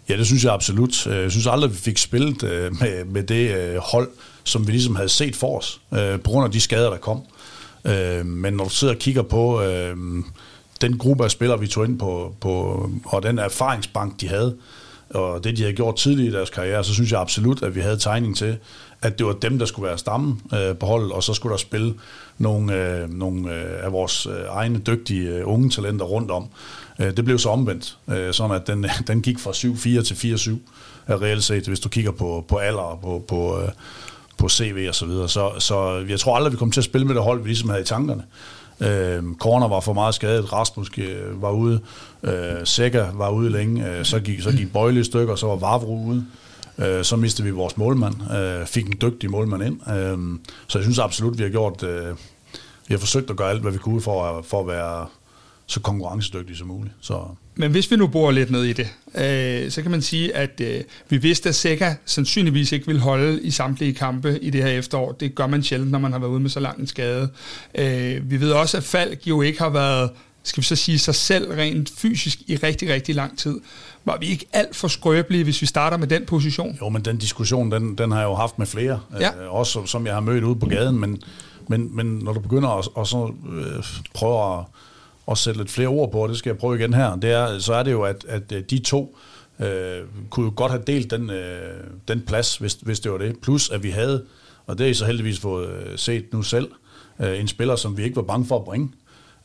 Ja, det synes jeg absolut. Øh, jeg synes aldrig, vi fik spillet øh, med, med det øh, hold, som vi ligesom havde set for os, øh, på grund af de skader, der kom. Øh, men når du sidder og kigger på øh, den gruppe af spillere, vi tog ind på, på og den erfaringsbank, de havde, og det, de havde gjort tidligt i deres karriere, så synes jeg absolut, at vi havde tegning til, at det var dem, der skulle være stammen øh, på holdet, og så skulle der spille nogle, øh, nogle øh, af vores øh, egne dygtige øh, unge talenter rundt om. Øh, det blev så omvendt, øh, sådan at den, [LAUGHS] den gik fra 7-4 til 4-7, øh, reelt set, hvis du kigger på, på alder og på, på, øh, på CV og så videre. Så, så jeg tror aldrig, vi kommer til at spille med det hold, vi ligesom havde i tankerne. Øh, Corner var for meget skadet, Rasmus øh, var ude, øh, Sækker var ude længe, øh, så, gik, så gik Bøjle i stykker, så var Vavro ude. Øh, så mistede vi vores målmand, øh, fik en dygtig målmand ind. Øh, så jeg synes absolut, vi har gjort, øh, vi har forsøgt at gøre alt, hvad vi kunne for at, for at være så konkurrencedygtige som muligt. Så. Men hvis vi nu bor lidt ned i det, øh, så kan man sige, at øh, vi vidste, at Sega sandsynligvis ikke vil holde i samtlige kampe i det her efterår. Det gør man sjældent, når man har været ude med så lang en skade. Øh, vi ved også, at Falk jo ikke har været skal vi så sige, sig selv rent fysisk i rigtig, rigtig lang tid. Var vi ikke alt for skrøbelige, hvis vi starter med den position? Jo, men den diskussion, den, den har jeg jo haft med flere, ja. øh, også som jeg har mødt ude på gaden, men, men, men når du begynder at, at så, øh, prøve at, at sætte lidt flere ord på, og det skal jeg prøve igen her, det er, så er det jo, at, at øh, de to øh, kunne jo godt have delt den, øh, den plads, hvis, hvis det var det. Plus at vi havde, og det er I så heldigvis fået øh, set nu selv, øh, en spiller, som vi ikke var bange for at bringe.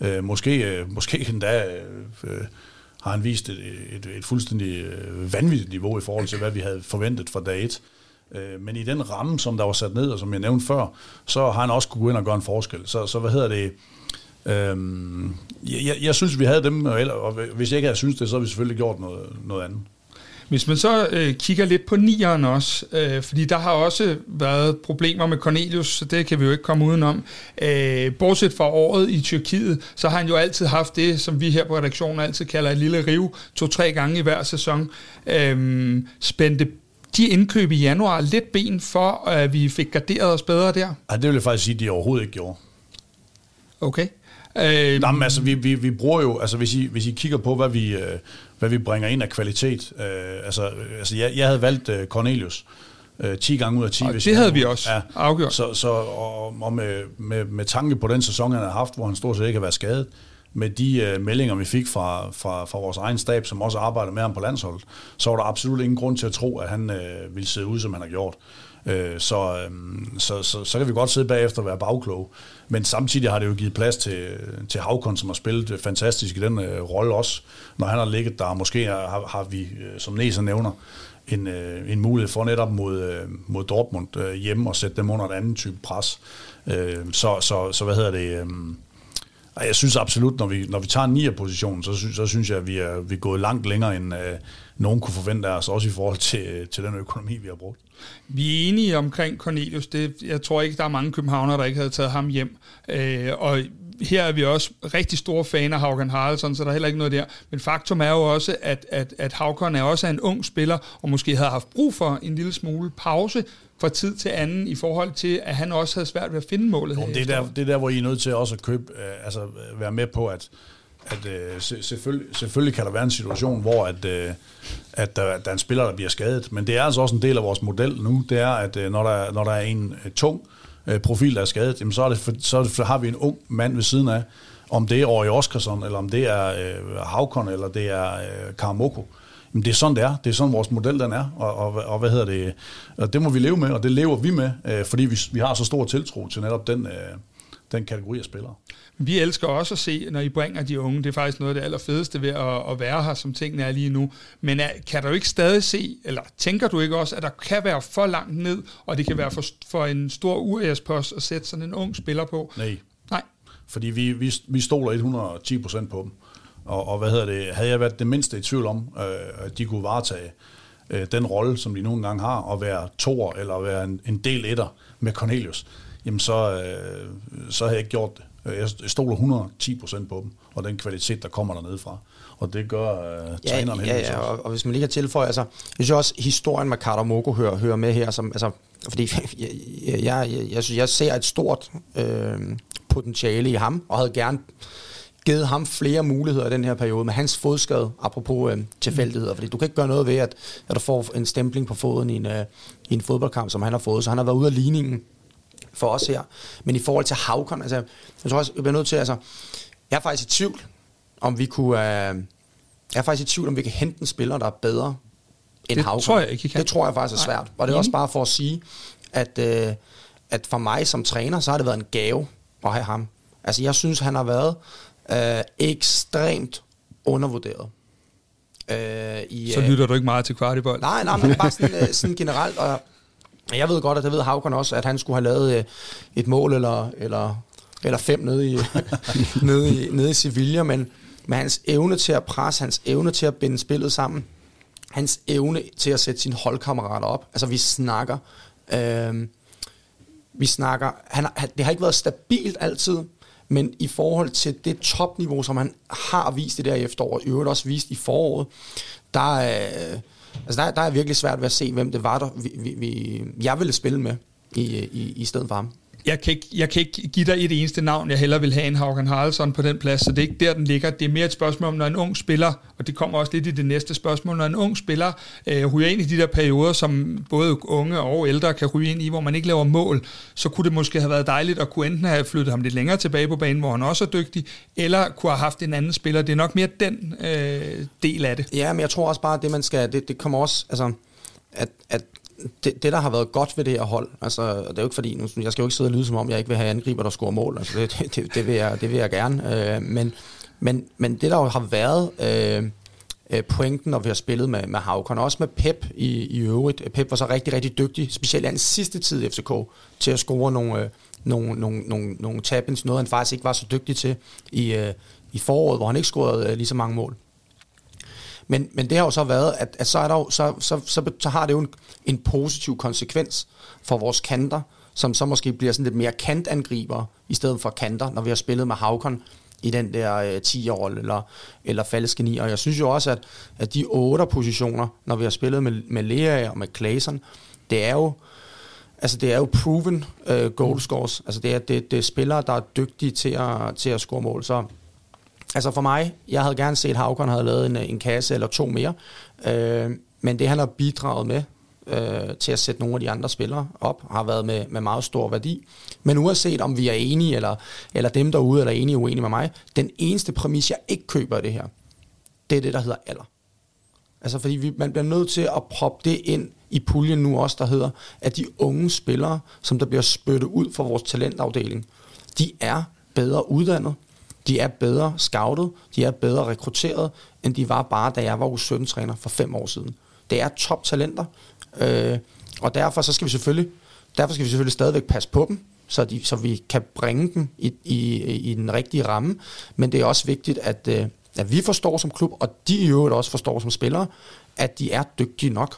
Øh, måske, øh, måske endda øh, øh har han vist et, et, et fuldstændig vanvittigt niveau i forhold til, hvad vi havde forventet fra dag 1. Men i den ramme, som der var sat ned, og som jeg nævnte før, så har han også kunne gå ind og gøre en forskel. Så, så hvad hedder det? Øhm, jeg, jeg synes, vi havde dem, og hvis jeg ikke havde synes det, så har vi selvfølgelig gjort noget, noget andet. Hvis man så øh, kigger lidt på nieren også, øh, fordi der har også været problemer med Cornelius, så det kan vi jo ikke komme udenom. Øh, bortset fra året i Tyrkiet, så har han jo altid haft det, som vi her på redaktionen altid kalder et lille riv, to-tre gange i hver sæson. Øh, spændte de indkøb i januar lidt ben for, at vi fik garderet os bedre der? Ja, det vil jeg faktisk sige, at de overhovedet ikke gjorde. Okay. Øh, Nej, men altså, vi, vi, vi bruger jo, altså hvis I, hvis I kigger på, hvad vi, øh, hvad vi bringer ind af kvalitet, øh, altså, øh, altså jeg, jeg havde valgt øh, Cornelius øh, 10 gange ud af 10. Og hvis det havde vi også ja, afgjort. Så, så og, og med, med, med tanke på den sæson, han har haft, hvor han stort set ikke har været skadet, med de øh, meldinger, vi fik fra, fra, fra vores egen stab, som også arbejder med ham på landsholdet, så var der absolut ingen grund til at tro, at han øh, ville se ud, som han har gjort. Øh, så, øh, så, så, så kan vi godt sidde bagefter og være bagkloge. Men samtidig har det jo givet plads til, til Havkon, som har spillet fantastisk i den øh, rolle også. Når han har ligget der, måske har, har vi, øh, som Næser nævner, en, øh, en mulighed for netop mod, øh, mod Dortmund øh, hjemme og sætte dem under et andet type pres. Øh, så, så, så hvad hedder det... Øh, jeg synes absolut, når vi, når vi tager en 9. position, så, synes, så synes jeg, at vi er, vi er gået langt længere, end øh, nogen kunne forvente af os, også i forhold til, til den økonomi, vi har brugt. Vi er enige omkring Cornelius. Det, jeg tror ikke, der er mange københavner, der ikke havde taget ham hjem. Øh, og her er vi også rigtig store fan af Haugen Haraldsson, så der er heller ikke noget der. Men faktum er jo også, at, at, at Haugen er også en ung spiller, og måske havde haft brug for en lille smule pause fra tid til anden, i forhold til, at han også havde svært ved at finde målet. Jo, det, er der, det er der, hvor I er nødt til også at købe, øh, altså være med på, at at øh, selvfølgelig, selvfølgelig kan der være en situation, hvor at, øh, at der, der er en spiller, der bliver skadet, men det er altså også en del af vores model nu, det er, at øh, når, der, når der er en øh, tung øh, profil, der er skadet, jamen, så, er det for, så er det, har vi en ung mand ved siden af, om det er Ori Oskarsson, eller om det er øh, Havkon, eller det er øh, Karamoko. Jamen, det er sådan, det er. Det er sådan, vores model den er. Og, og, og hvad hedder det? Og det må vi leve med, og det lever vi med, øh, fordi vi, vi har så stor tiltro til netop den, øh, den kategori af spillere. Vi elsker også at se, når I bringer de unge. Det er faktisk noget af det allerfedeste ved at, at være her, som tingene er lige nu. Men er, kan du ikke stadig se, eller tænker du ikke også, at der kan være for langt ned, og det kan være for, for en stor UAS-post at sætte sådan en ung spiller på? Nej. Nej. Fordi vi, vi, vi stoler 110 procent på dem. Og, og hvad hedder det, havde jeg været det mindste i tvivl om, øh, at de kunne varetage øh, den rolle, som de nogle gange har, og være toer eller være en, en del etter med Cornelius, jamen så, øh, så havde jeg ikke gjort det. Jeg stoler 110 procent på dem, og den kvalitet, der kommer dernede fra. Og det gør uh, ja, træneren ja, ja, og, og hvis man lige kan tilføje, altså, jeg synes også, historien med Carter Moko hører, hører med her, som, altså, fordi [LAUGHS] jeg, jeg, jeg, jeg, synes, jeg ser et stort øh, potentiale i ham, og havde gerne givet ham flere muligheder i den her periode med hans fodskade, apropos øh, tilfældigheder, fordi du kan ikke gøre noget ved, at, at du får en stempling på foden i en, øh, i en fodboldkamp, som han har fået, så han har været ude af ligningen for os her. Men i forhold til Havkon, altså, jeg tror også, jeg bliver nødt til, altså, jeg er faktisk i tvivl, om vi kunne, øh, jeg er faktisk i tvivl, om vi kan hente en spiller, der er bedre end det Havkon. tror jeg ikke, kan. Det tror jeg faktisk er svært. Og det er også bare for at sige, at, øh, at for mig som træner, så har det været en gave at have ham. Altså, jeg synes, han har været øh, ekstremt undervurderet. Øh, i, så lytter du ikke meget til kvartibold? Nej, nej, men bare sådan, øh, sådan generelt. Og jeg ved godt, at det ved Havkon også, at han skulle have lavet øh, et mål eller, eller, eller fem nede i, [LAUGHS] nede, i, nede i Sevilla, men med hans evne til at presse, hans evne til at binde spillet sammen, hans evne til at sætte sine holdkammerater op. Altså vi snakker, øh, vi snakker, han, det har ikke været stabilt altid, Men i forhold til det topniveau, som han har vist i det her efterår, og i øvrigt også vist i foråret, der er, altså der, der er virkelig svært ved at se, hvem det var, der vi, vi, vi, jeg ville spille med i, øh, i, i stedet for ham jeg kan, ikke, jeg kan ikke give dig et eneste navn, jeg heller vil have en Haugen Haraldsson på den plads, så det er ikke der, den ligger. Det er mere et spørgsmål om, når en ung spiller, og det kommer også lidt i det næste spørgsmål, når en ung spiller øh, ryger ind i de der perioder, som både unge og ældre kan ryge ind i, hvor man ikke laver mål, så kunne det måske have været dejligt at kunne enten have flyttet ham lidt længere tilbage på banen, hvor han også er dygtig, eller kunne have haft en anden spiller. Det er nok mere den øh, del af det. Ja, men jeg tror også bare, at det man skal, det, det kommer også, altså, at, at det, det, der har været godt ved det her hold, altså, det er jo ikke fordi, nu, jeg skal jo ikke sidde og lyde som om, jeg ikke vil have angriber, der scorer mål, altså, det, det, det, vil, jeg, det vil jeg gerne, øh, men, men, men det, der jo har været øh, øh pointen, når vi har spillet med, med Havkon, også med Pep i, i øvrigt, øh, Pep var så rigtig, rigtig dygtig, specielt i hans sidste tid i FCK, til at score nogle, øh, nogle, nogle, nogle, nogle tabins, noget han faktisk ikke var så dygtig til i, øh, i foråret, hvor han ikke scorede øh, lige så mange mål. Men, men det har jo så været, at, at så, er der jo, så, så, så, så har det jo en, en positiv konsekvens for vores kanter, som så måske bliver sådan lidt mere kantangriber, i stedet for kanter, når vi har spillet med Havkon i den der øh, 10-rolle eller, eller falske 9. Og jeg synes jo også, at, at de otte positioner, når vi har spillet med, med Lea og med Claesson, det er jo, altså det er jo proven øh, goalscores. Altså det er, det, det er spillere, der er dygtige til at, til at score mål. Så Altså for mig, jeg havde gerne set, at Havkon havde lavet en, øh, en kasse eller to mere. Øh, men det, han har bidraget med øh, til at sætte nogle af de andre spillere op, har været med, med meget stor værdi. Men uanset om vi er enige, eller, eller dem derude eller enige og uenige med mig, den eneste præmis, jeg ikke køber af det her, det er det, der hedder alder. Altså fordi vi, man bliver nødt til at proppe det ind i puljen nu også, der hedder, at de unge spillere, som der bliver spyttet ud fra vores talentafdeling, de er bedre uddannet, de er bedre scoutet, de er bedre rekrutteret, end de var bare, da jeg var U17-træner for fem år siden. Det er top-talenter, øh, og derfor så skal vi selvfølgelig, derfor skal vi selvfølgelig stadigvæk passe på dem, så, de, så vi kan bringe dem i, i, i den rigtige ramme. Men det er også vigtigt, at, øh, at vi forstår som klub, og de i øvrigt også forstår som spillere, at de er dygtige nok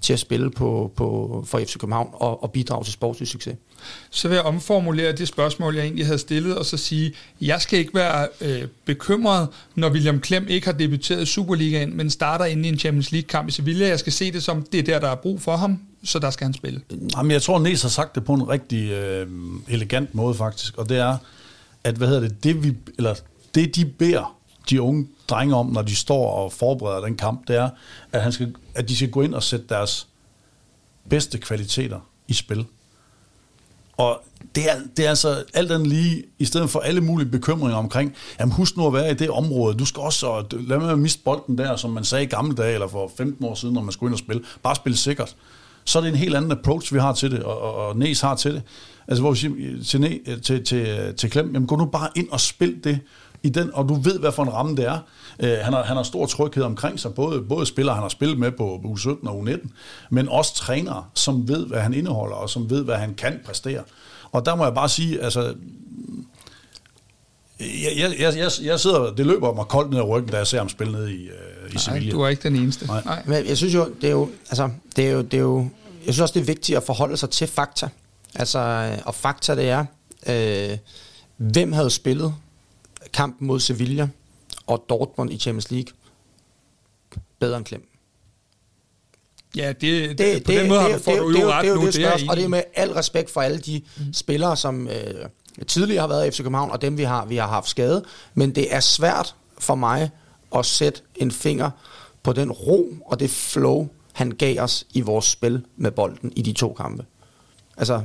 til at spille på, på, for FC København og, og bidrage til sportslig succes. Så vil jeg omformulere det spørgsmål, jeg egentlig havde stillet, og så sige, jeg skal ikke være øh, bekymret, når William Klem ikke har debuteret i Superligaen, men starter inde i en Champions League-kamp i Sevilla. Jeg skal se det som, det er der, der er brug for ham, så der skal han spille. Jamen, jeg tror, Næs har sagt det på en rigtig øh, elegant måde faktisk, og det er, at hvad hedder det, det, vi, eller det de beder de unge drenge om, når de står og forbereder den kamp, det er, at, han skal, at de skal gå ind og sætte deres bedste kvaliteter i spil. Og det er, det er altså alt andet lige, i stedet for alle mulige bekymringer omkring, jamen husk nu at være i det område, du skal også, lad mig miste bolden der, som man sagde i gamle dage, eller for 15 år siden, når man skulle ind og spille, bare spille sikkert. Så er det en helt anden approach, vi har til det, og, og, og Næs har til det. Altså hvor vi siger til, til, til, til Klem, jamen gå nu bare ind og spil det, i den, og du ved, hvad for en ramme det er. Øh, han, har, han har stor tryghed omkring sig, både, både spillere, han har spillet med på U17 og U19, men også trænere, som ved, hvad han indeholder, og som ved, hvad han kan præstere. Og der må jeg bare sige, altså, jeg, jeg, jeg, jeg sidder, det løber mig koldt ned ad ryggen, da jeg ser ham spille ned i, uh, i Sevilla. Nej, du er ikke den eneste. Nej. Nej. Men jeg synes jo, det er jo, altså, det er jo, det er jo, jeg synes også, det er vigtigt at forholde sig til fakta. Altså, og fakta det er, øh, hvem havde spillet kampen mod Sevilla og Dortmund i Champions League bedre end Klem. Ja, det, det, det, på det, den måde det, får det, du jo det, ret det, nu. Det, det, det og det er med al respekt for alle de mm. spillere, som øh, tidligere har været i FC København, og dem vi har, vi har haft skade. Men det er svært for mig at sætte en finger på den ro og det flow, han gav os i vores spil med bolden i de to kampe. Altså,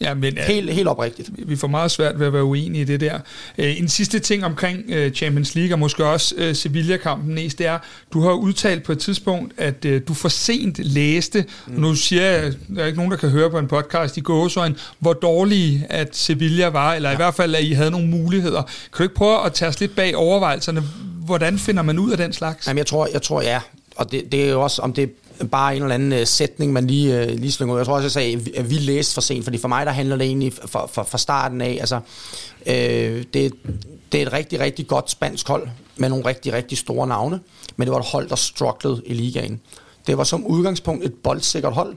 Ja, men, helt, helt oprigtigt. Vi får meget svært ved at være uenige i det der. Øh, en sidste ting omkring øh, Champions League, og måske også øh, Sevilla-kampen næst, det er, du har udtalt på et tidspunkt, at du for sent læste, mm. nu siger jeg, der er ikke nogen, der kan høre på en podcast i gåsøjne, hvor dårlige at Sevilla var, eller ja. i hvert fald, at I havde nogle muligheder. Kan du ikke prøve at tage os lidt bag overvejelserne? Hvordan finder man ud af den slags? Jamen, jeg tror, jeg tror ja. Og det, det er jo også, om det bare en eller anden øh, sætning, man lige, øh, lige slynger ud. Jeg tror også, jeg sagde, at vi læste for sent, fordi for mig, der handler det egentlig fra, fra, for starten af. Altså, øh, det, det er et rigtig, rigtig godt spansk hold, med nogle rigtig, rigtig store navne, men det var et hold, der strugglede i ligaen. Det var som udgangspunkt et boldsikkert hold,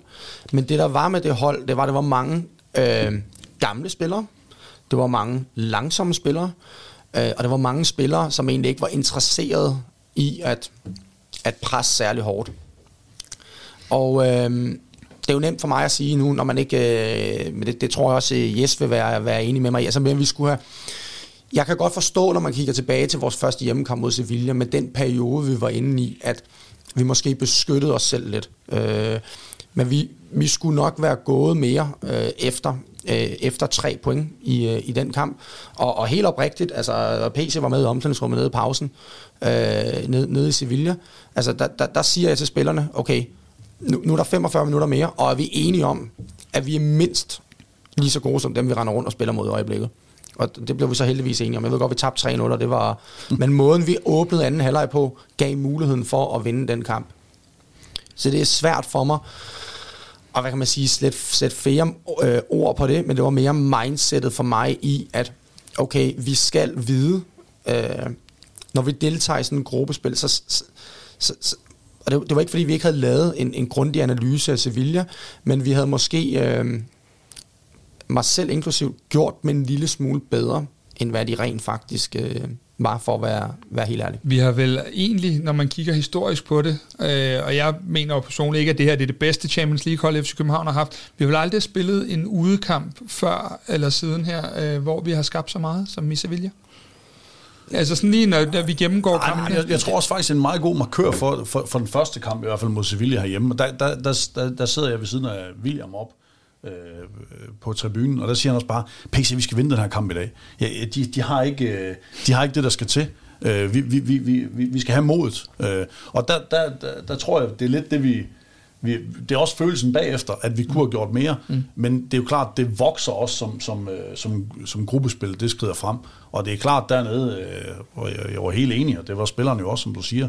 men det der var med det hold, det var, det var mange øh, gamle spillere, det var mange langsomme spillere, øh, og det var mange spillere, som egentlig ikke var interesseret i at, at presse særlig hårdt. Og øh, det er jo nemt for mig at sige nu, når man ikke, øh, men det, det tror jeg også, øh, Jes vil være, være enig med mig i, altså men vi skulle have, jeg kan godt forstå, når man kigger tilbage til vores første hjemmekamp mod Sevilla, med den periode, vi var inde i, at vi måske beskyttede os selv lidt. Øh, men vi, vi skulle nok være gået mere øh, efter, øh, efter tre point i, øh, i den kamp. Og, og helt oprigtigt, altså PC var med i omklædningsrummet nede i pausen, øh, nede, nede i Sevilla. Altså der, der, der siger jeg til spillerne, okay, nu, nu er der 45 minutter mere, og er vi enige om, at vi er mindst lige så gode som dem, vi render rundt og spiller mod i øjeblikket. Og det blev vi så heldigvis enige om. Jeg ved godt, vi tabte 3-0, og det var... [LAUGHS] Men måden, vi åbnede anden halvleg på, gav muligheden for at vinde den kamp. Så det er svært for mig og hvad kan man sige, slet, sætte flere øh, ord på det, men det var mere mindsetet for mig i, at okay, vi skal vide, øh, når vi deltager i sådan en gruppespil, så, så, så og det, det var ikke fordi, vi ikke havde lavet en, en grundig analyse af Sevilla, men vi havde måske, øh, mig selv inklusiv, gjort dem en lille smule bedre, end hvad de rent faktisk øh, var, for at være, være helt ærlig. Vi har vel egentlig, når man kigger historisk på det, øh, og jeg mener jo personligt ikke, at det her det er det bedste Champions League-hold, FC København har haft. Vi har vel aldrig spillet en udekamp før eller siden her, øh, hvor vi har skabt så meget som i Sevilla. Altså sådan lige, når, når vi gennemgår kampen. Jeg, jeg tror også faktisk en meget god markør for, for, for den første kamp, i hvert fald mod Sevilla herhjemme. Der, der, der, der, der sidder jeg ved siden af William op øh, på tribunen, og der siger han også bare, PC, vi skal vinde den her kamp i dag. Ja, de, de, har ikke, øh, de har ikke det, der skal til. Øh, vi, vi, vi, vi, vi skal have modet. Øh, og der, der, der, der tror jeg, det er lidt det, vi, vi, det er også følelsen bagefter, at vi kunne have gjort mere, mm. men det er jo klart, det vokser også som, som, som, som gruppespil, det skrider frem. Og det er klart dernede, og jeg, jeg var helt enig, og det var spillerne jo også, som du siger,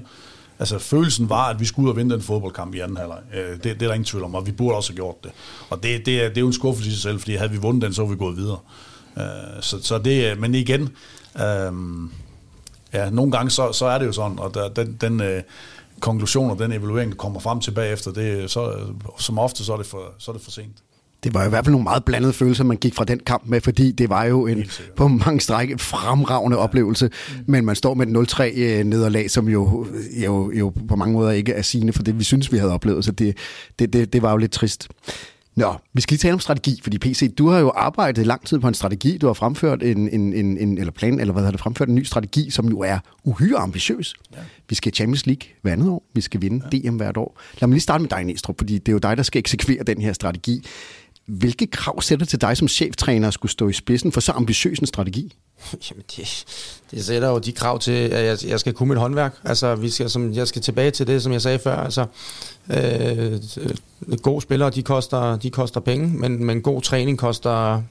Altså følelsen var, at vi skulle ud og vinde den fodboldkamp i anden halvleg. Øh, det, det er der ingen tvivl om, og vi burde også have gjort det. Og det, det, er, det er jo en skuffelse i sig selv, fordi havde vi vundet den, så var vi gået videre. Øh, så, så det, men igen, øh, ja, nogle gange så, så er det jo sådan, og der, den, den konklusion og den evaluering, der kommer frem til bagefter, det, så, som ofte så er, det for, så er det for sent det var i hvert fald nogle meget blandede følelser, man gik fra den kamp med, fordi det var jo en på mange stræk fremragende oplevelse, mm. men man står med et 0-3 øh, nederlag, som jo, jo, jo på mange måder ikke er sigende for det, vi synes, vi havde oplevet, så det, det, det, det var jo lidt trist. Nå, vi skal lige tale om strategi, fordi PC, du har jo arbejdet lang tid på en strategi. Du har fremført en, en, en, en eller plan, eller hvad har det, fremført en ny strategi, som jo er uhyre ambitiøs. Ja. Vi skal Champions League hver andet år. Vi skal vinde ja. DM hvert år. Lad mig lige starte med dig, Næstrup, fordi det er jo dig, der skal eksekvere den her strategi. Hvilke krav sætter til dig som cheftræner at skulle stå i spidsen for så ambitiøs en strategi? [LAUGHS] Jamen, det, det sætter jo de krav til, at jeg, jeg skal kunne mit håndværk. Altså, vi skal, som, jeg skal tilbage til det, som jeg sagde før. Altså, øh, gode spillere, de koster, de koster penge, men, men god træning koster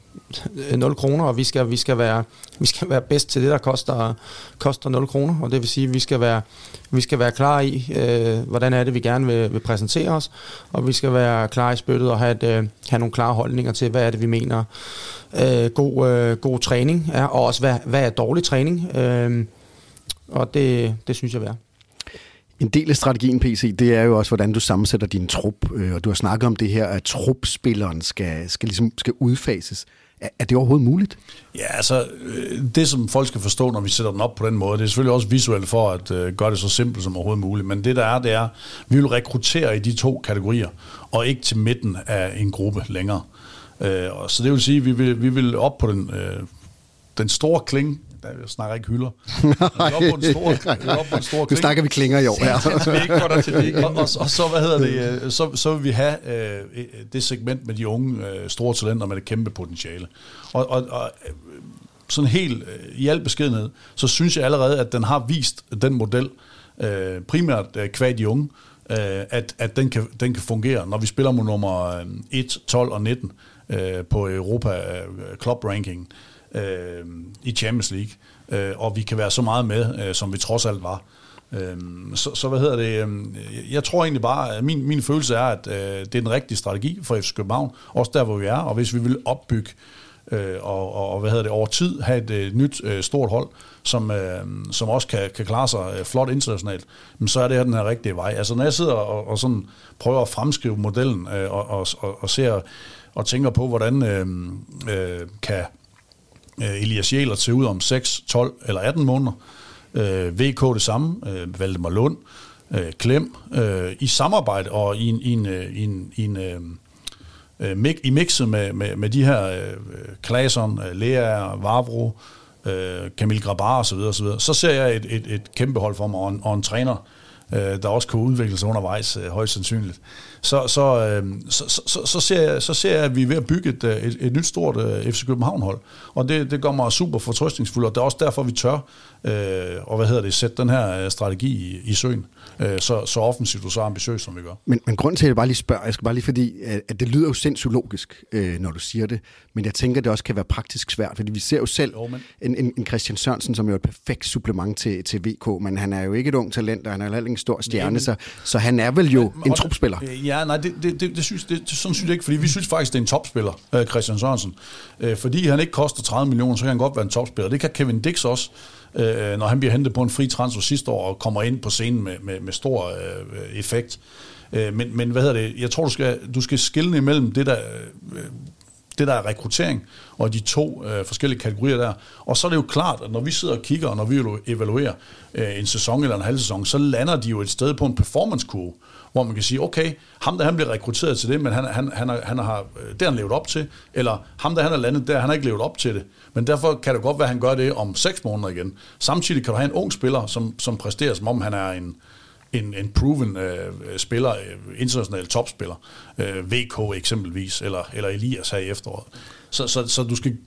øh, 0 kroner, og vi skal, vi skal, være, vi skal være bedst til det, der koster, koster 0 kroner. Og det vil sige, at vi skal være, vi skal være klar i, øh, hvordan er det, vi gerne vil, vil præsentere os, og vi skal være klar i spyttet og have, et, øh, have nogle klare holdninger til, hvad er det, vi mener øh, god, øh, god træning er, og også hvad, hvad er dårlig træning. Øh, og det, det synes jeg er en del af strategien, PC, det er jo også, hvordan du sammensætter din trup. Øh, og du har snakket om det her, at trupspilleren skal, skal, ligesom, skal udfases. Er, er det overhovedet muligt? Ja, altså, øh, det som folk skal forstå, når vi sætter den op på den måde, det er selvfølgelig også visuelt for at uh, gøre det så simpelt som overhovedet muligt. Men det der er, det er, vi vil rekruttere i de to kategorier, og ikke til midten af en gruppe længere. Uh, så det vil sige, at vi vil, vi vil op på den, den store kling, jeg snakker ikke hylder. Vi er oppe på en stor, vi [LAUGHS] oppe på en stor Nu snakker vi klinger i år. Ja. [LAUGHS] og, og, og, så, hvad hedder det, øh, så, så vil vi have øh, det segment med de unge øh, store talenter med det kæmpe potentiale. Og, og, og sådan helt øh, i al beskedenhed, så synes jeg allerede, at den har vist den model, øh, primært øh, kvad de unge, øh, at, at den, kan, den kan fungere, når vi spiller mod nummer 1, 12 og 19 øh, på Europa øh, Club Ranking øh, øh, i Champions League, øh, og vi kan være så meget med, øh, som vi trods alt var. Øh, så, så hvad hedder det? Øh, jeg tror egentlig bare, at min, min følelse er, at øh, det er den rigtige strategi for FC København, også der, hvor vi er, og hvis vi vil opbygge øh, og, og, og hvad hedder det, over tid have et øh, nyt øh, stort hold, som, øh, som også kan, kan klare sig øh, flot internationalt, men så er det her den her rigtige vej. Altså når jeg sidder og, og sådan prøver at fremskrive modellen øh, og, og, og, og ser og tænker på, hvordan øh, øh, kan Øh, Elias Jæler til ud om 6, 12 eller 18 måneder. Øh, VK det samme, øh, Valdemar Lund, øh, Klem, øh, i samarbejde og i en, i en, øh, i en, i en øh, øh i mixet med, med, med de her øh, Klason, Lea, Vavro, øh, Camille Grabar osv., osv., så ser jeg et, et, et kæmpe hold for mig, og en, og en træner, øh, der også kan udvikle sig undervejs, øh, højst sandsynligt. Så, så, øh, så, så, så, ser jeg, så ser jeg, at vi er ved at bygge et, øh, et, et nyt stort øh, FC København-hold, og det, det gør mig super fortrøstningsfuld, og det er også derfor, vi tør, øh, og hvad hedder det, sætte den her øh, strategi i, i søen øh, så, så offensivt og så ambitiøst, som vi gør. Men, men grunden til, at jeg bare lige spørger, jeg skal bare lige fordi, at det lyder jo sindssygt logisk, øh, når du siger det, men jeg tænker, at det også kan være praktisk svært, fordi vi ser jo selv jo, men... en, en, en Christian Sørensen, som er jo et perfekt supplement til, til VK, men han er jo ikke et ung talent, og han er heller ikke en stor stjerne, men, så, så han er vel jo men, en topspiller. Ja, nej, det, det, det, det, synes, det, sådan synes jeg ikke, fordi vi synes faktisk, det er en topspiller, øh, Christian Sørensen. Øh, fordi han ikke koster 30 millioner, så kan han godt være en topspiller. Det kan Kevin Dix også øh, når han bliver hentet på en fri transfer sidste år og kommer ind på scenen med, med, med stor øh, effekt. Øh, men, men hvad hedder det? Jeg tror, du skal, du skal skille imellem det, der... Øh, det der er rekruttering, og de to øh, forskellige kategorier der. Og så er det jo klart, at når vi sidder og kigger, og når vi evaluerer øh, en sæson eller en halv sæson, så lander de jo et sted på en performance-kurve, hvor man kan sige, okay, ham der han bliver rekrutteret til det, men han, han, han, han har, øh, det har han levet op til, eller ham der han er landet der, han har ikke levet op til det. Men derfor kan det godt være, at han gør det om seks måneder igen. Samtidig kan du have en ung spiller, som, som præsterer, som om han er en, en, en proven øh, spiller, øh, international topspiller, øh, VK eksempelvis, eller, eller Elias her i efteråret. Så, så, så du, skal,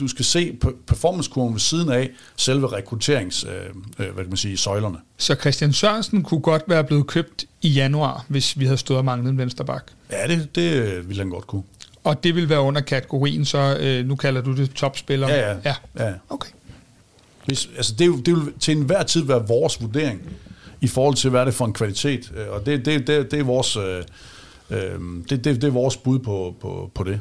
du skal se performancekurven ved siden af selve rekrutterings, øh, øh, hvad kan man sige, søjlerne. Så Christian Sørensen kunne godt være blevet købt i januar, hvis vi havde stået og manglet en vensterbak? Ja, det, det ville han godt kunne. Og det vil være under kategorien, så øh, nu kalder du det topspiller? Ja, ja. ja. ja. Okay. Hvis, altså det, det vil til enhver tid være vores vurdering i forhold til, hvad er det for en kvalitet. Øh, og det, det, det, det, er, vores, øh, øh, det, det, det er vores bud på, på, på det.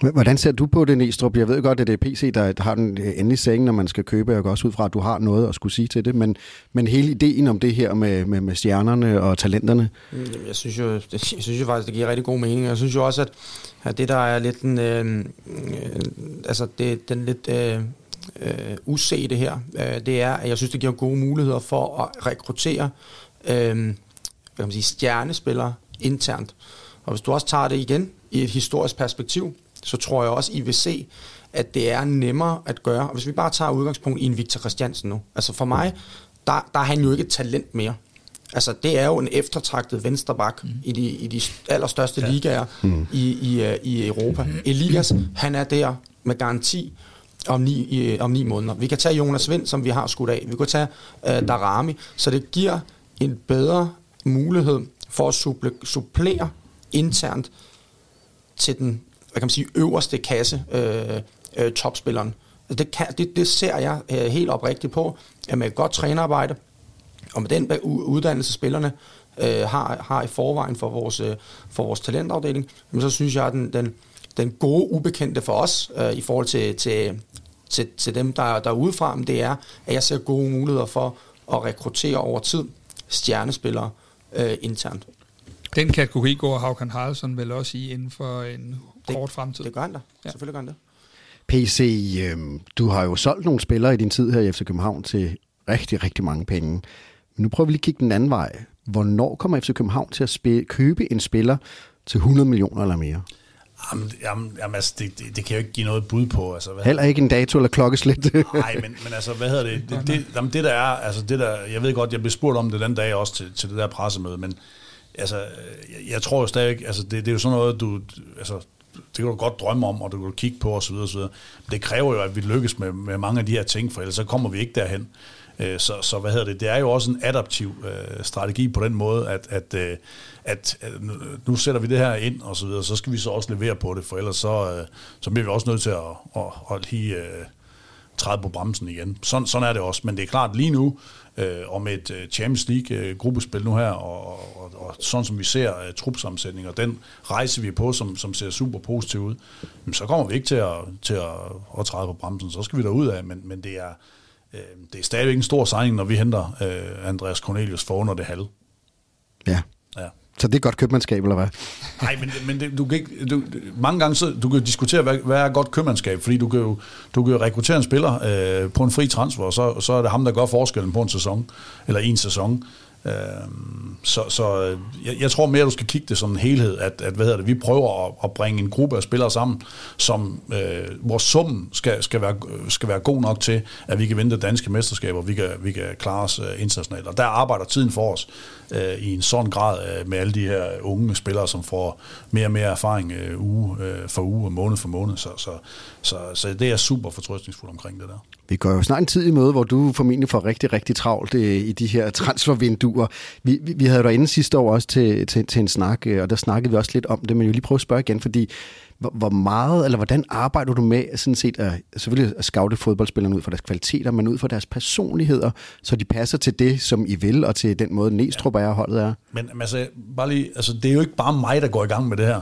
Hvordan ser du på det, Næstrup? Jeg ved godt, at det er PC, der har den endelige seng, når man skal købe. Jeg går også ud fra, at du har noget at skulle sige til det. Men, men hele ideen om det her med, med, med stjernerne og talenterne? Jeg synes, jo, [LAUGHS] jeg synes jo faktisk, det giver rigtig god mening. Jeg synes jo også, at, at det, der er lidt den, øh, øh, altså det, den lidt øh, øh, usete her, øh, det er, at jeg synes, det giver gode muligheder for at rekruttere øh, hvad kan man sige, stjernespillere internt. Og hvis du også tager det igen i et historisk perspektiv, så tror jeg også, I vil se, at det er nemmere at gøre. Og hvis vi bare tager udgangspunkt i en Victor Christiansen nu. Altså for mig, der, der er han jo ikke et talent mere. Altså, det er jo en eftertragtet vensterbak mm. i, de, i de allerstørste ja. ligaer mm. i, i, øh, i Europa. Mm. Elias, han er der med garanti om ni, i, om ni måneder. Vi kan tage Jonas Vind, som vi har skudt af. Vi kan tage uh, Darami. Så det giver en bedre mulighed for at supple, supplere internt til den hvad kan man sige, øverste kasse, øh, øh, topspilleren. Det, kan, det, det ser jeg øh, helt oprigtigt på, at med et godt trænerarbejde, og med den uddannelse, spillerne øh, har, har i forvejen for vores, øh, for vores talentafdeling, men så synes jeg, at den, den, den gode ubekendte for os, øh, i forhold til, til, til, til dem, der, der er udefra, det er, at jeg ser gode muligheder for at rekruttere over tid stjernespillere øh, internt. Den kategori går Haukan Haraldsson vel også i inden for en det, kort fremtid. Det gør han da. Ja. Selvfølgelig gør han det. PC, øh, du har jo solgt nogle spillere i din tid her i FC København til rigtig, rigtig mange penge. Men nu prøver vi lige at kigge den anden vej. Hvornår kommer FC København til at spille, købe en spiller til 100 millioner eller mere? Jamen, jamen, jamen altså, det, det, det kan jeg jo ikke give noget bud på. Altså, hvad Heller ikke en dato eller klokkeslæt. [LAUGHS] Nej, men, men altså, hvad hedder det? Det, det, jamen, det der er, altså det der, jeg ved godt, jeg blev spurgt om det den dag også til, til det der pressemøde, men altså, jeg, jeg tror jo stadig, altså det, det er jo sådan noget, du, altså, det kan du godt drømme om, og du kan kigge på osv. osv. Men det kræver jo, at vi lykkes med, med mange af de her ting, for ellers så kommer vi ikke derhen. Øh, så, så hvad hedder det? Det er jo også en adaptiv øh, strategi på den måde, at, at, øh, at, at nu sætter vi det her ind og så videre, så skal vi så også levere på det, for ellers så, øh, så bliver vi også nødt til at, at, at lige øh, træde på bremsen igen. Sådan, sådan er det også, men det er klart lige nu, øh, og med et øh, Champions League-gruppespil øh, nu her, og, og, og sådan som vi ser øh, uh, og den rejse vi er på, som, som ser super positiv ud, jamen, så kommer vi ikke til at, til at, at træde på bremsen, så skal vi derud af, men, men det er øh, det er stadigvæk en stor signing, når vi henter øh, Andreas Cornelius for under det halve. Ja. ja. Så det er godt købmandskab, eller hvad? Nej, men, men det, du kan ikke, du, mange gange så, du kan diskutere, hvad, hvad er godt købmandskab, fordi du kan jo, du kan jo rekruttere en spiller øh, på en fri transfer, og så, så er det ham, der gør forskellen på en sæson, eller en sæson. Øh, så så øh, jeg, jeg tror mere, du skal kigge det som en helhed, at, at hvad hedder det, vi prøver at, at bringe en gruppe af spillere sammen, som, øh, hvor summen skal, skal, være, skal være god nok til, at vi kan vinde det danske mesterskab, og vi kan, vi kan klare os øh, internationalt. Og der arbejder tiden for os øh, i en sådan grad øh, med alle de her unge spillere, som får mere og mere erfaring øh, uge øh, for uge og måned for måned. Så, så, så, så det er super fortrøstningsfuldt omkring det der. Vi går jo snart en tid i møde, hvor du formentlig får rigtig, rigtig travlt øh, i de her transfervinduer. Vi, vi, vi havde dig inde sidste år også til, til, til en snak, øh, og der snakkede vi også lidt om det, men jeg vil lige prøve at spørge igen, fordi hvor, hvor meget, eller hvordan arbejder du med sådan set at, selvfølgelig at scoute fodboldspillerne ud fra deres kvaliteter, men ud fra deres personligheder, så de passer til det, som I vil, og til den måde, Næstrup er og holdet er? Men altså, bare lige, altså, det er jo ikke bare mig, der går i gang med det her.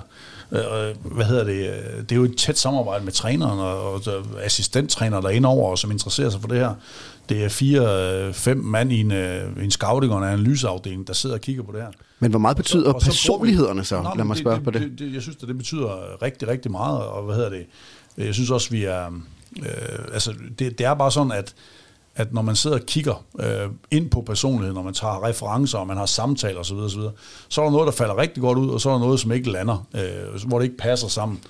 Øh, hvad hedder det? Det er jo et tæt samarbejde med træneren og, og assistenttræner, der er indover, og som interesserer sig for det her. Det er fire, fem mand i en, en scouting og en analyseafdeling, der sidder og kigger på det her. Men hvor meget betyder og så, personlighederne så? Nå, Lad mig spørge det, på det. det, det. Jeg synes, at det betyder rigtig, rigtig meget, og hvad hedder det? Jeg synes også, vi er... Øh, altså, det, det er bare sådan, at at når man sidder og kigger øh, ind på personligheden, når man tager referencer, og man har samtaler osv., osv., så er der noget, der falder rigtig godt ud, og så er der noget, som ikke lander, øh, hvor det ikke passer sammen.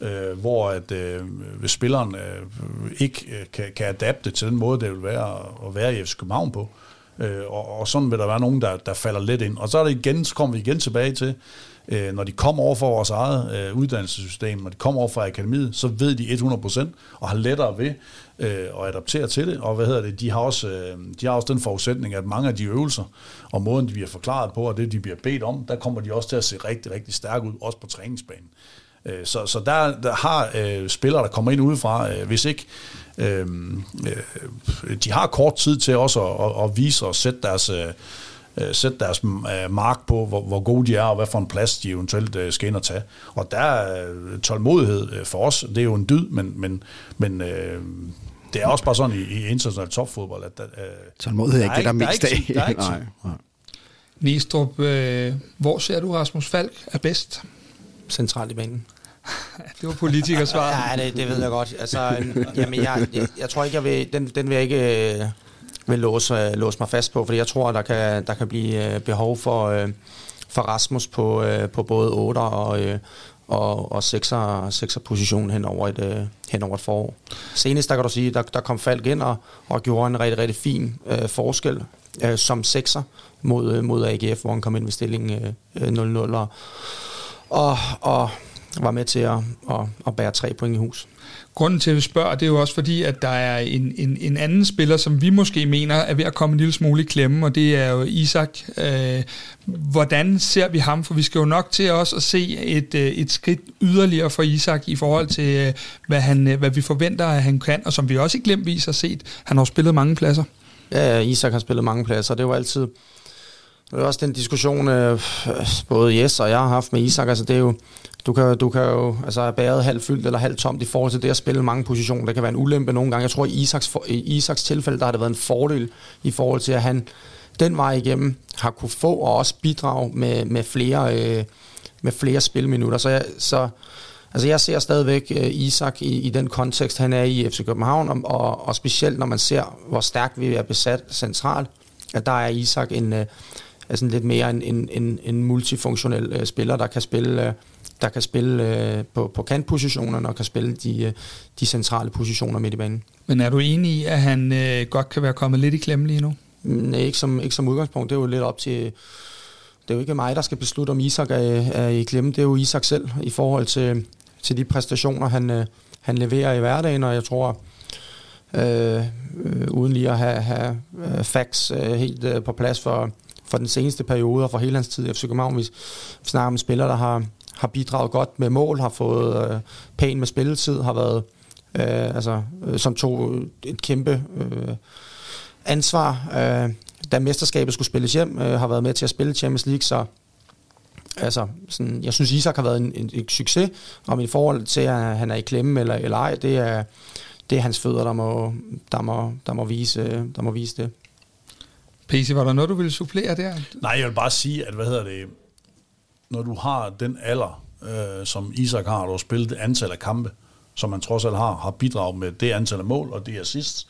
Øh, hvor at øh, hvis spilleren øh, ikke øh, kan, kan adapte til den måde, det vil være at være i FC København på, øh, og, og sådan vil der være nogen, der, der falder lidt ind. Og så er det igen, så kommer vi igen tilbage til, øh, når de kommer over for vores eget øh, uddannelsessystem, når de kommer over for akademiet, så ved de 100% og har lettere ved øh, at adaptere til det. Og hvad hedder det, de har, også, øh, de har også den forudsætning, at mange af de øvelser og måden, de bliver forklaret på, og det, de bliver bedt om, der kommer de også til at se rigtig, rigtig stærke ud, også på træningsbanen. Øh, så, så der, der har øh, spillere, der kommer ind udefra, øh, hvis ikke øh, øh, de har kort tid til også at, at, at vise og sætte deres, øh, sætte deres øh, mark på, hvor, hvor gode de er, og hvad for en plads de eventuelt øh, skal ind og tage. Og der er tålmodighed øh, for os, det er jo en dyd, men, men, men øh, det er også bare sådan i, i international topfodbold, at... Øh, tålmodighed er ikke det, der er mest af. Der er ikke, nej, nej. Næstrup, øh, hvor ser du Rasmus Falk er bedst? Centralt i banen. [LAUGHS] det var politikersvar. ja, det, det ved jeg godt. Altså, jamen, jeg, jeg, jeg tror ikke, jeg vil, den, den vil jeg ikke øh, vil låse, låse mig fast på, fordi jeg tror, der kan, der kan blive øh, behov for, øh, for Rasmus på, øh, på både 8'er og, og, og 6'er, 6'er position hen over, et, hen over et forår. Senest, der kan du sige, der, der kom Falk ind og, og gjorde en rigtig, rigtig fin øh, forskel øh, som 6'er mod, mod AGF, hvor han kom ind ved stilling øh, 0-0 og, og, og var med til at, at, at bære tre point i hus. Grunden til, at vi spørger, det er jo også fordi, at der er en, en, en anden spiller, som vi måske mener er ved at komme en lille smule i klemme, og det er jo Isak. Øh, hvordan ser vi ham? For vi skal jo nok til også at se et, øh, et skridt yderligere for Isak i forhold til, øh, hvad, han, øh, hvad vi forventer, at han kan, og som vi også i glemvis har set. Han har spillet mange pladser. Ja, Isak har spillet mange pladser. Det er jo altid... Det er også den diskussion, både Jes og jeg har haft med Isak. Altså, det er jo, du kan, du kan jo altså, have bæret halvt fyldt eller halvt tomt i forhold til det at spille mange positioner. Det kan være en ulempe nogle gange. Jeg tror, i Isaks, for, i Isaks tilfælde, der har det været en fordel i forhold til, at han den vej igennem har kunne få og også bidrage med, med, flere, øh, med flere spilminutter. Så, jeg, så altså jeg ser stadigvæk øh, Isak i, i den kontekst, han er i FC København, og, og, og specielt når man ser, hvor stærkt vi er besat centralt, at der er Isak en, øh, altså lidt mere en, en, en, en multifunktionel øh, spiller, der kan spille... Øh, der kan spille øh, på, på kantpositionerne og kan spille de, øh, de centrale positioner midt i banen. Men er du enig i, at han øh, godt kan være kommet lidt i klemme lige nu? Nej, ikke som, ikke som udgangspunkt. Det er jo lidt op til... Det er jo ikke mig, der skal beslutte, om Isak er, er i klemme. Det er jo Isak selv i forhold til, til de præstationer, han, øh, han leverer i hverdagen, og jeg tror, øh, øh, uden lige at have, have øh, facts øh, helt øh, på plads for, for den seneste periode og for hele hans tid i FC København, vi snakker om spillere, der har, har bidraget godt med mål, har fået øh, pæn med spilletid, har været øh, altså, øh, som tog et kæmpe øh, ansvar, øh, da mesterskabet skulle spilles hjem, øh, har været med til at spille Champions League, så altså, sådan, jeg synes, Isak har været en, en, en succes, og i forhold til, at han er i klemme eller, eller ej, det er, det er hans fødder, der må, der må, der må, vise, der må vise det. PC, var der noget, du ville supplere der? Nej, jeg vil bare sige, at hvad hedder det, når du har den alder, øh, som Isak har, og du har spillet det antal af kampe, som man trods alt har, har bidraget med det antal af mål og det assist,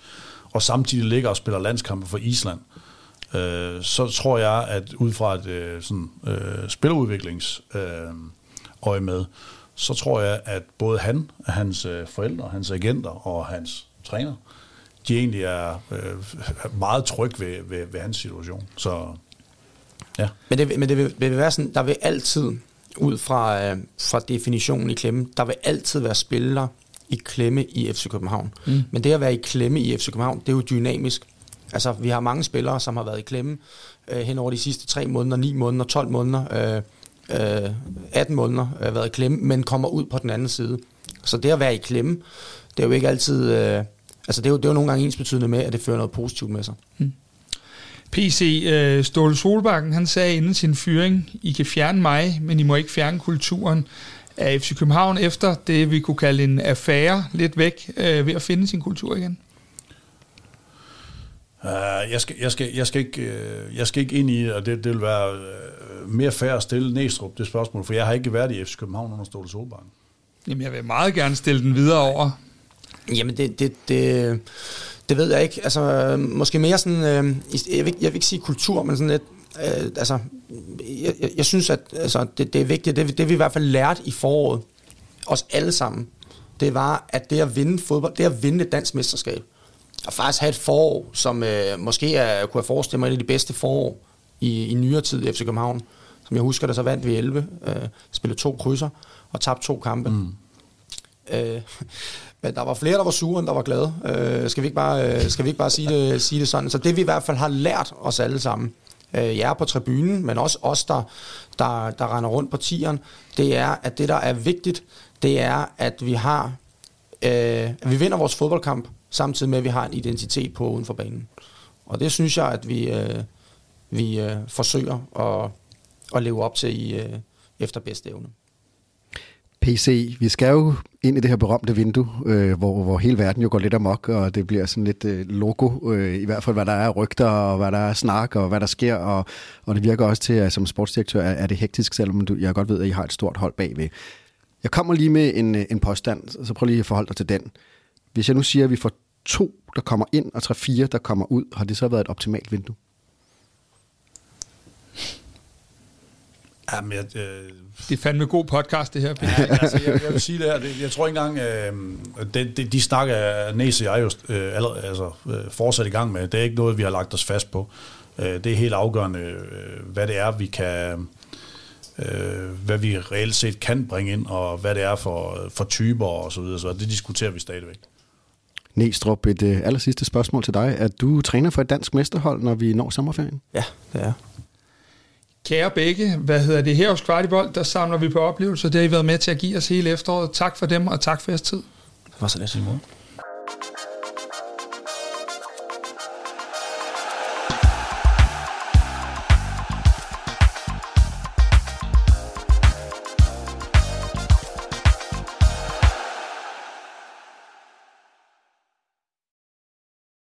og samtidig ligger og spiller landskampe for Island, øh, så tror jeg, at ud fra et øh, sådan, øh, spiludviklings øh, øje med, så tror jeg, at både han, hans øh, forældre, hans agenter og hans træner, de egentlig er øh, meget trygge ved, ved, ved hans situation. Så ja. Men det, men det vil, vil være sådan, der vil altid, ud fra, øh, fra definitionen i klemme, der vil altid være spillere i klemme i FC København. Mm. Men det at være i klemme i FC København, det er jo dynamisk. Altså, vi har mange spillere, som har været i klemme øh, hen over de sidste 3 måneder, 9 måneder, 12 måneder, øh, øh, 18 måneder øh, været i klemme, men kommer ud på den anden side. Så det at være i klemme, det er jo ikke altid... Øh, altså, det er, jo, det er jo nogle gange ens betydende med, at det fører noget positivt med sig. Mm. PC øh, Ståle Solbakken, han sagde inden sin fyring, I kan fjerne mig, men I må ikke fjerne kulturen af FC København efter det, vi kunne kalde en affære lidt væk øh, ved at finde sin kultur igen? Uh, jeg, skal, jeg, skal, jeg, skal ikke, uh, jeg skal ikke ind i, og det, det vil være uh, mere fair at stille Næstrup det spørgsmål, for jeg har ikke været i FC København under Ståle Solbakken. Jamen, jeg vil meget gerne stille den videre over. Jamen, det, det, det, det ved jeg ikke. Altså, måske mere sådan, øh, jeg, vil, jeg vil ikke sige kultur, men sådan lidt, øh, altså, jeg, jeg, jeg synes, at altså, det, det er vigtigt, det, det vi i hvert fald lærte i foråret, os alle sammen, det var, at det at vinde fodbold, det at vinde et dansk mesterskab, og faktisk have et forår, som øh, måske er, kunne jeg forestille mig et af de bedste forår i, i nyere tid i FC København. Som jeg husker, der så vandt vi 11, øh, spillede to krydser og tabte to kampe. Mm. Øh, men der var flere, der var sure, end der var glade. Øh, skal vi ikke bare, øh, skal vi ikke bare sige, det, sige det sådan? Så det vi i hvert fald har lært os alle sammen, øh, jer på tribunen, men også os, der, der, der render rundt på tieren, det er, at det, der er vigtigt, det er, at vi har, øh, at vi vinder vores fodboldkamp, samtidig med, at vi har en identitet på uden for banen. Og det synes jeg, at vi, øh, vi øh, forsøger at, at leve op til i, øh, efter bedste evne. PC, vi skal jo ind i det her berømte vindue, øh, hvor, hvor hele verden jo går lidt amok, og det bliver sådan lidt øh, logo, øh, i hvert fald hvad der er rygter, og hvad der er snak, og hvad der sker, og, og det virker også til, at som sportsdirektør er, er det hektisk, selvom du, jeg godt ved, at I har et stort hold bagved. Jeg kommer lige med en, øh, en påstand, så prøv lige at forholde dig til den. Hvis jeg nu siger, at vi får to, der kommer ind, og tre fire, der kommer ud, har det så været et optimalt vindue? Jamen, jeg, øh, det er fandme god podcast, det her. Ja, altså, jeg, jeg vil sige det her. Det, jeg tror ikke engang, øh, det, det, de snakker Næse og jeg jo øh, allerede, altså, øh, fortsat i gang med. Det er ikke noget, vi har lagt os fast på. Øh, det er helt afgørende, øh, hvad det er, vi kan... Øh, hvad vi reelt set kan bringe ind, og hvad det er for, for typer og så videre. Så det diskuterer vi stadigvæk. Næstrup, et øh, aller sidste spørgsmål til dig. Er du træner for et dansk mesterhold, når vi når sommerferien? Ja, det er Kære begge, hvad hedder det her hos Kvartibold, der samler vi på oplevelser. Det har I været med til at give os hele efteråret. Tak for dem, og tak for jeres tid. Det var så lidt, Simon.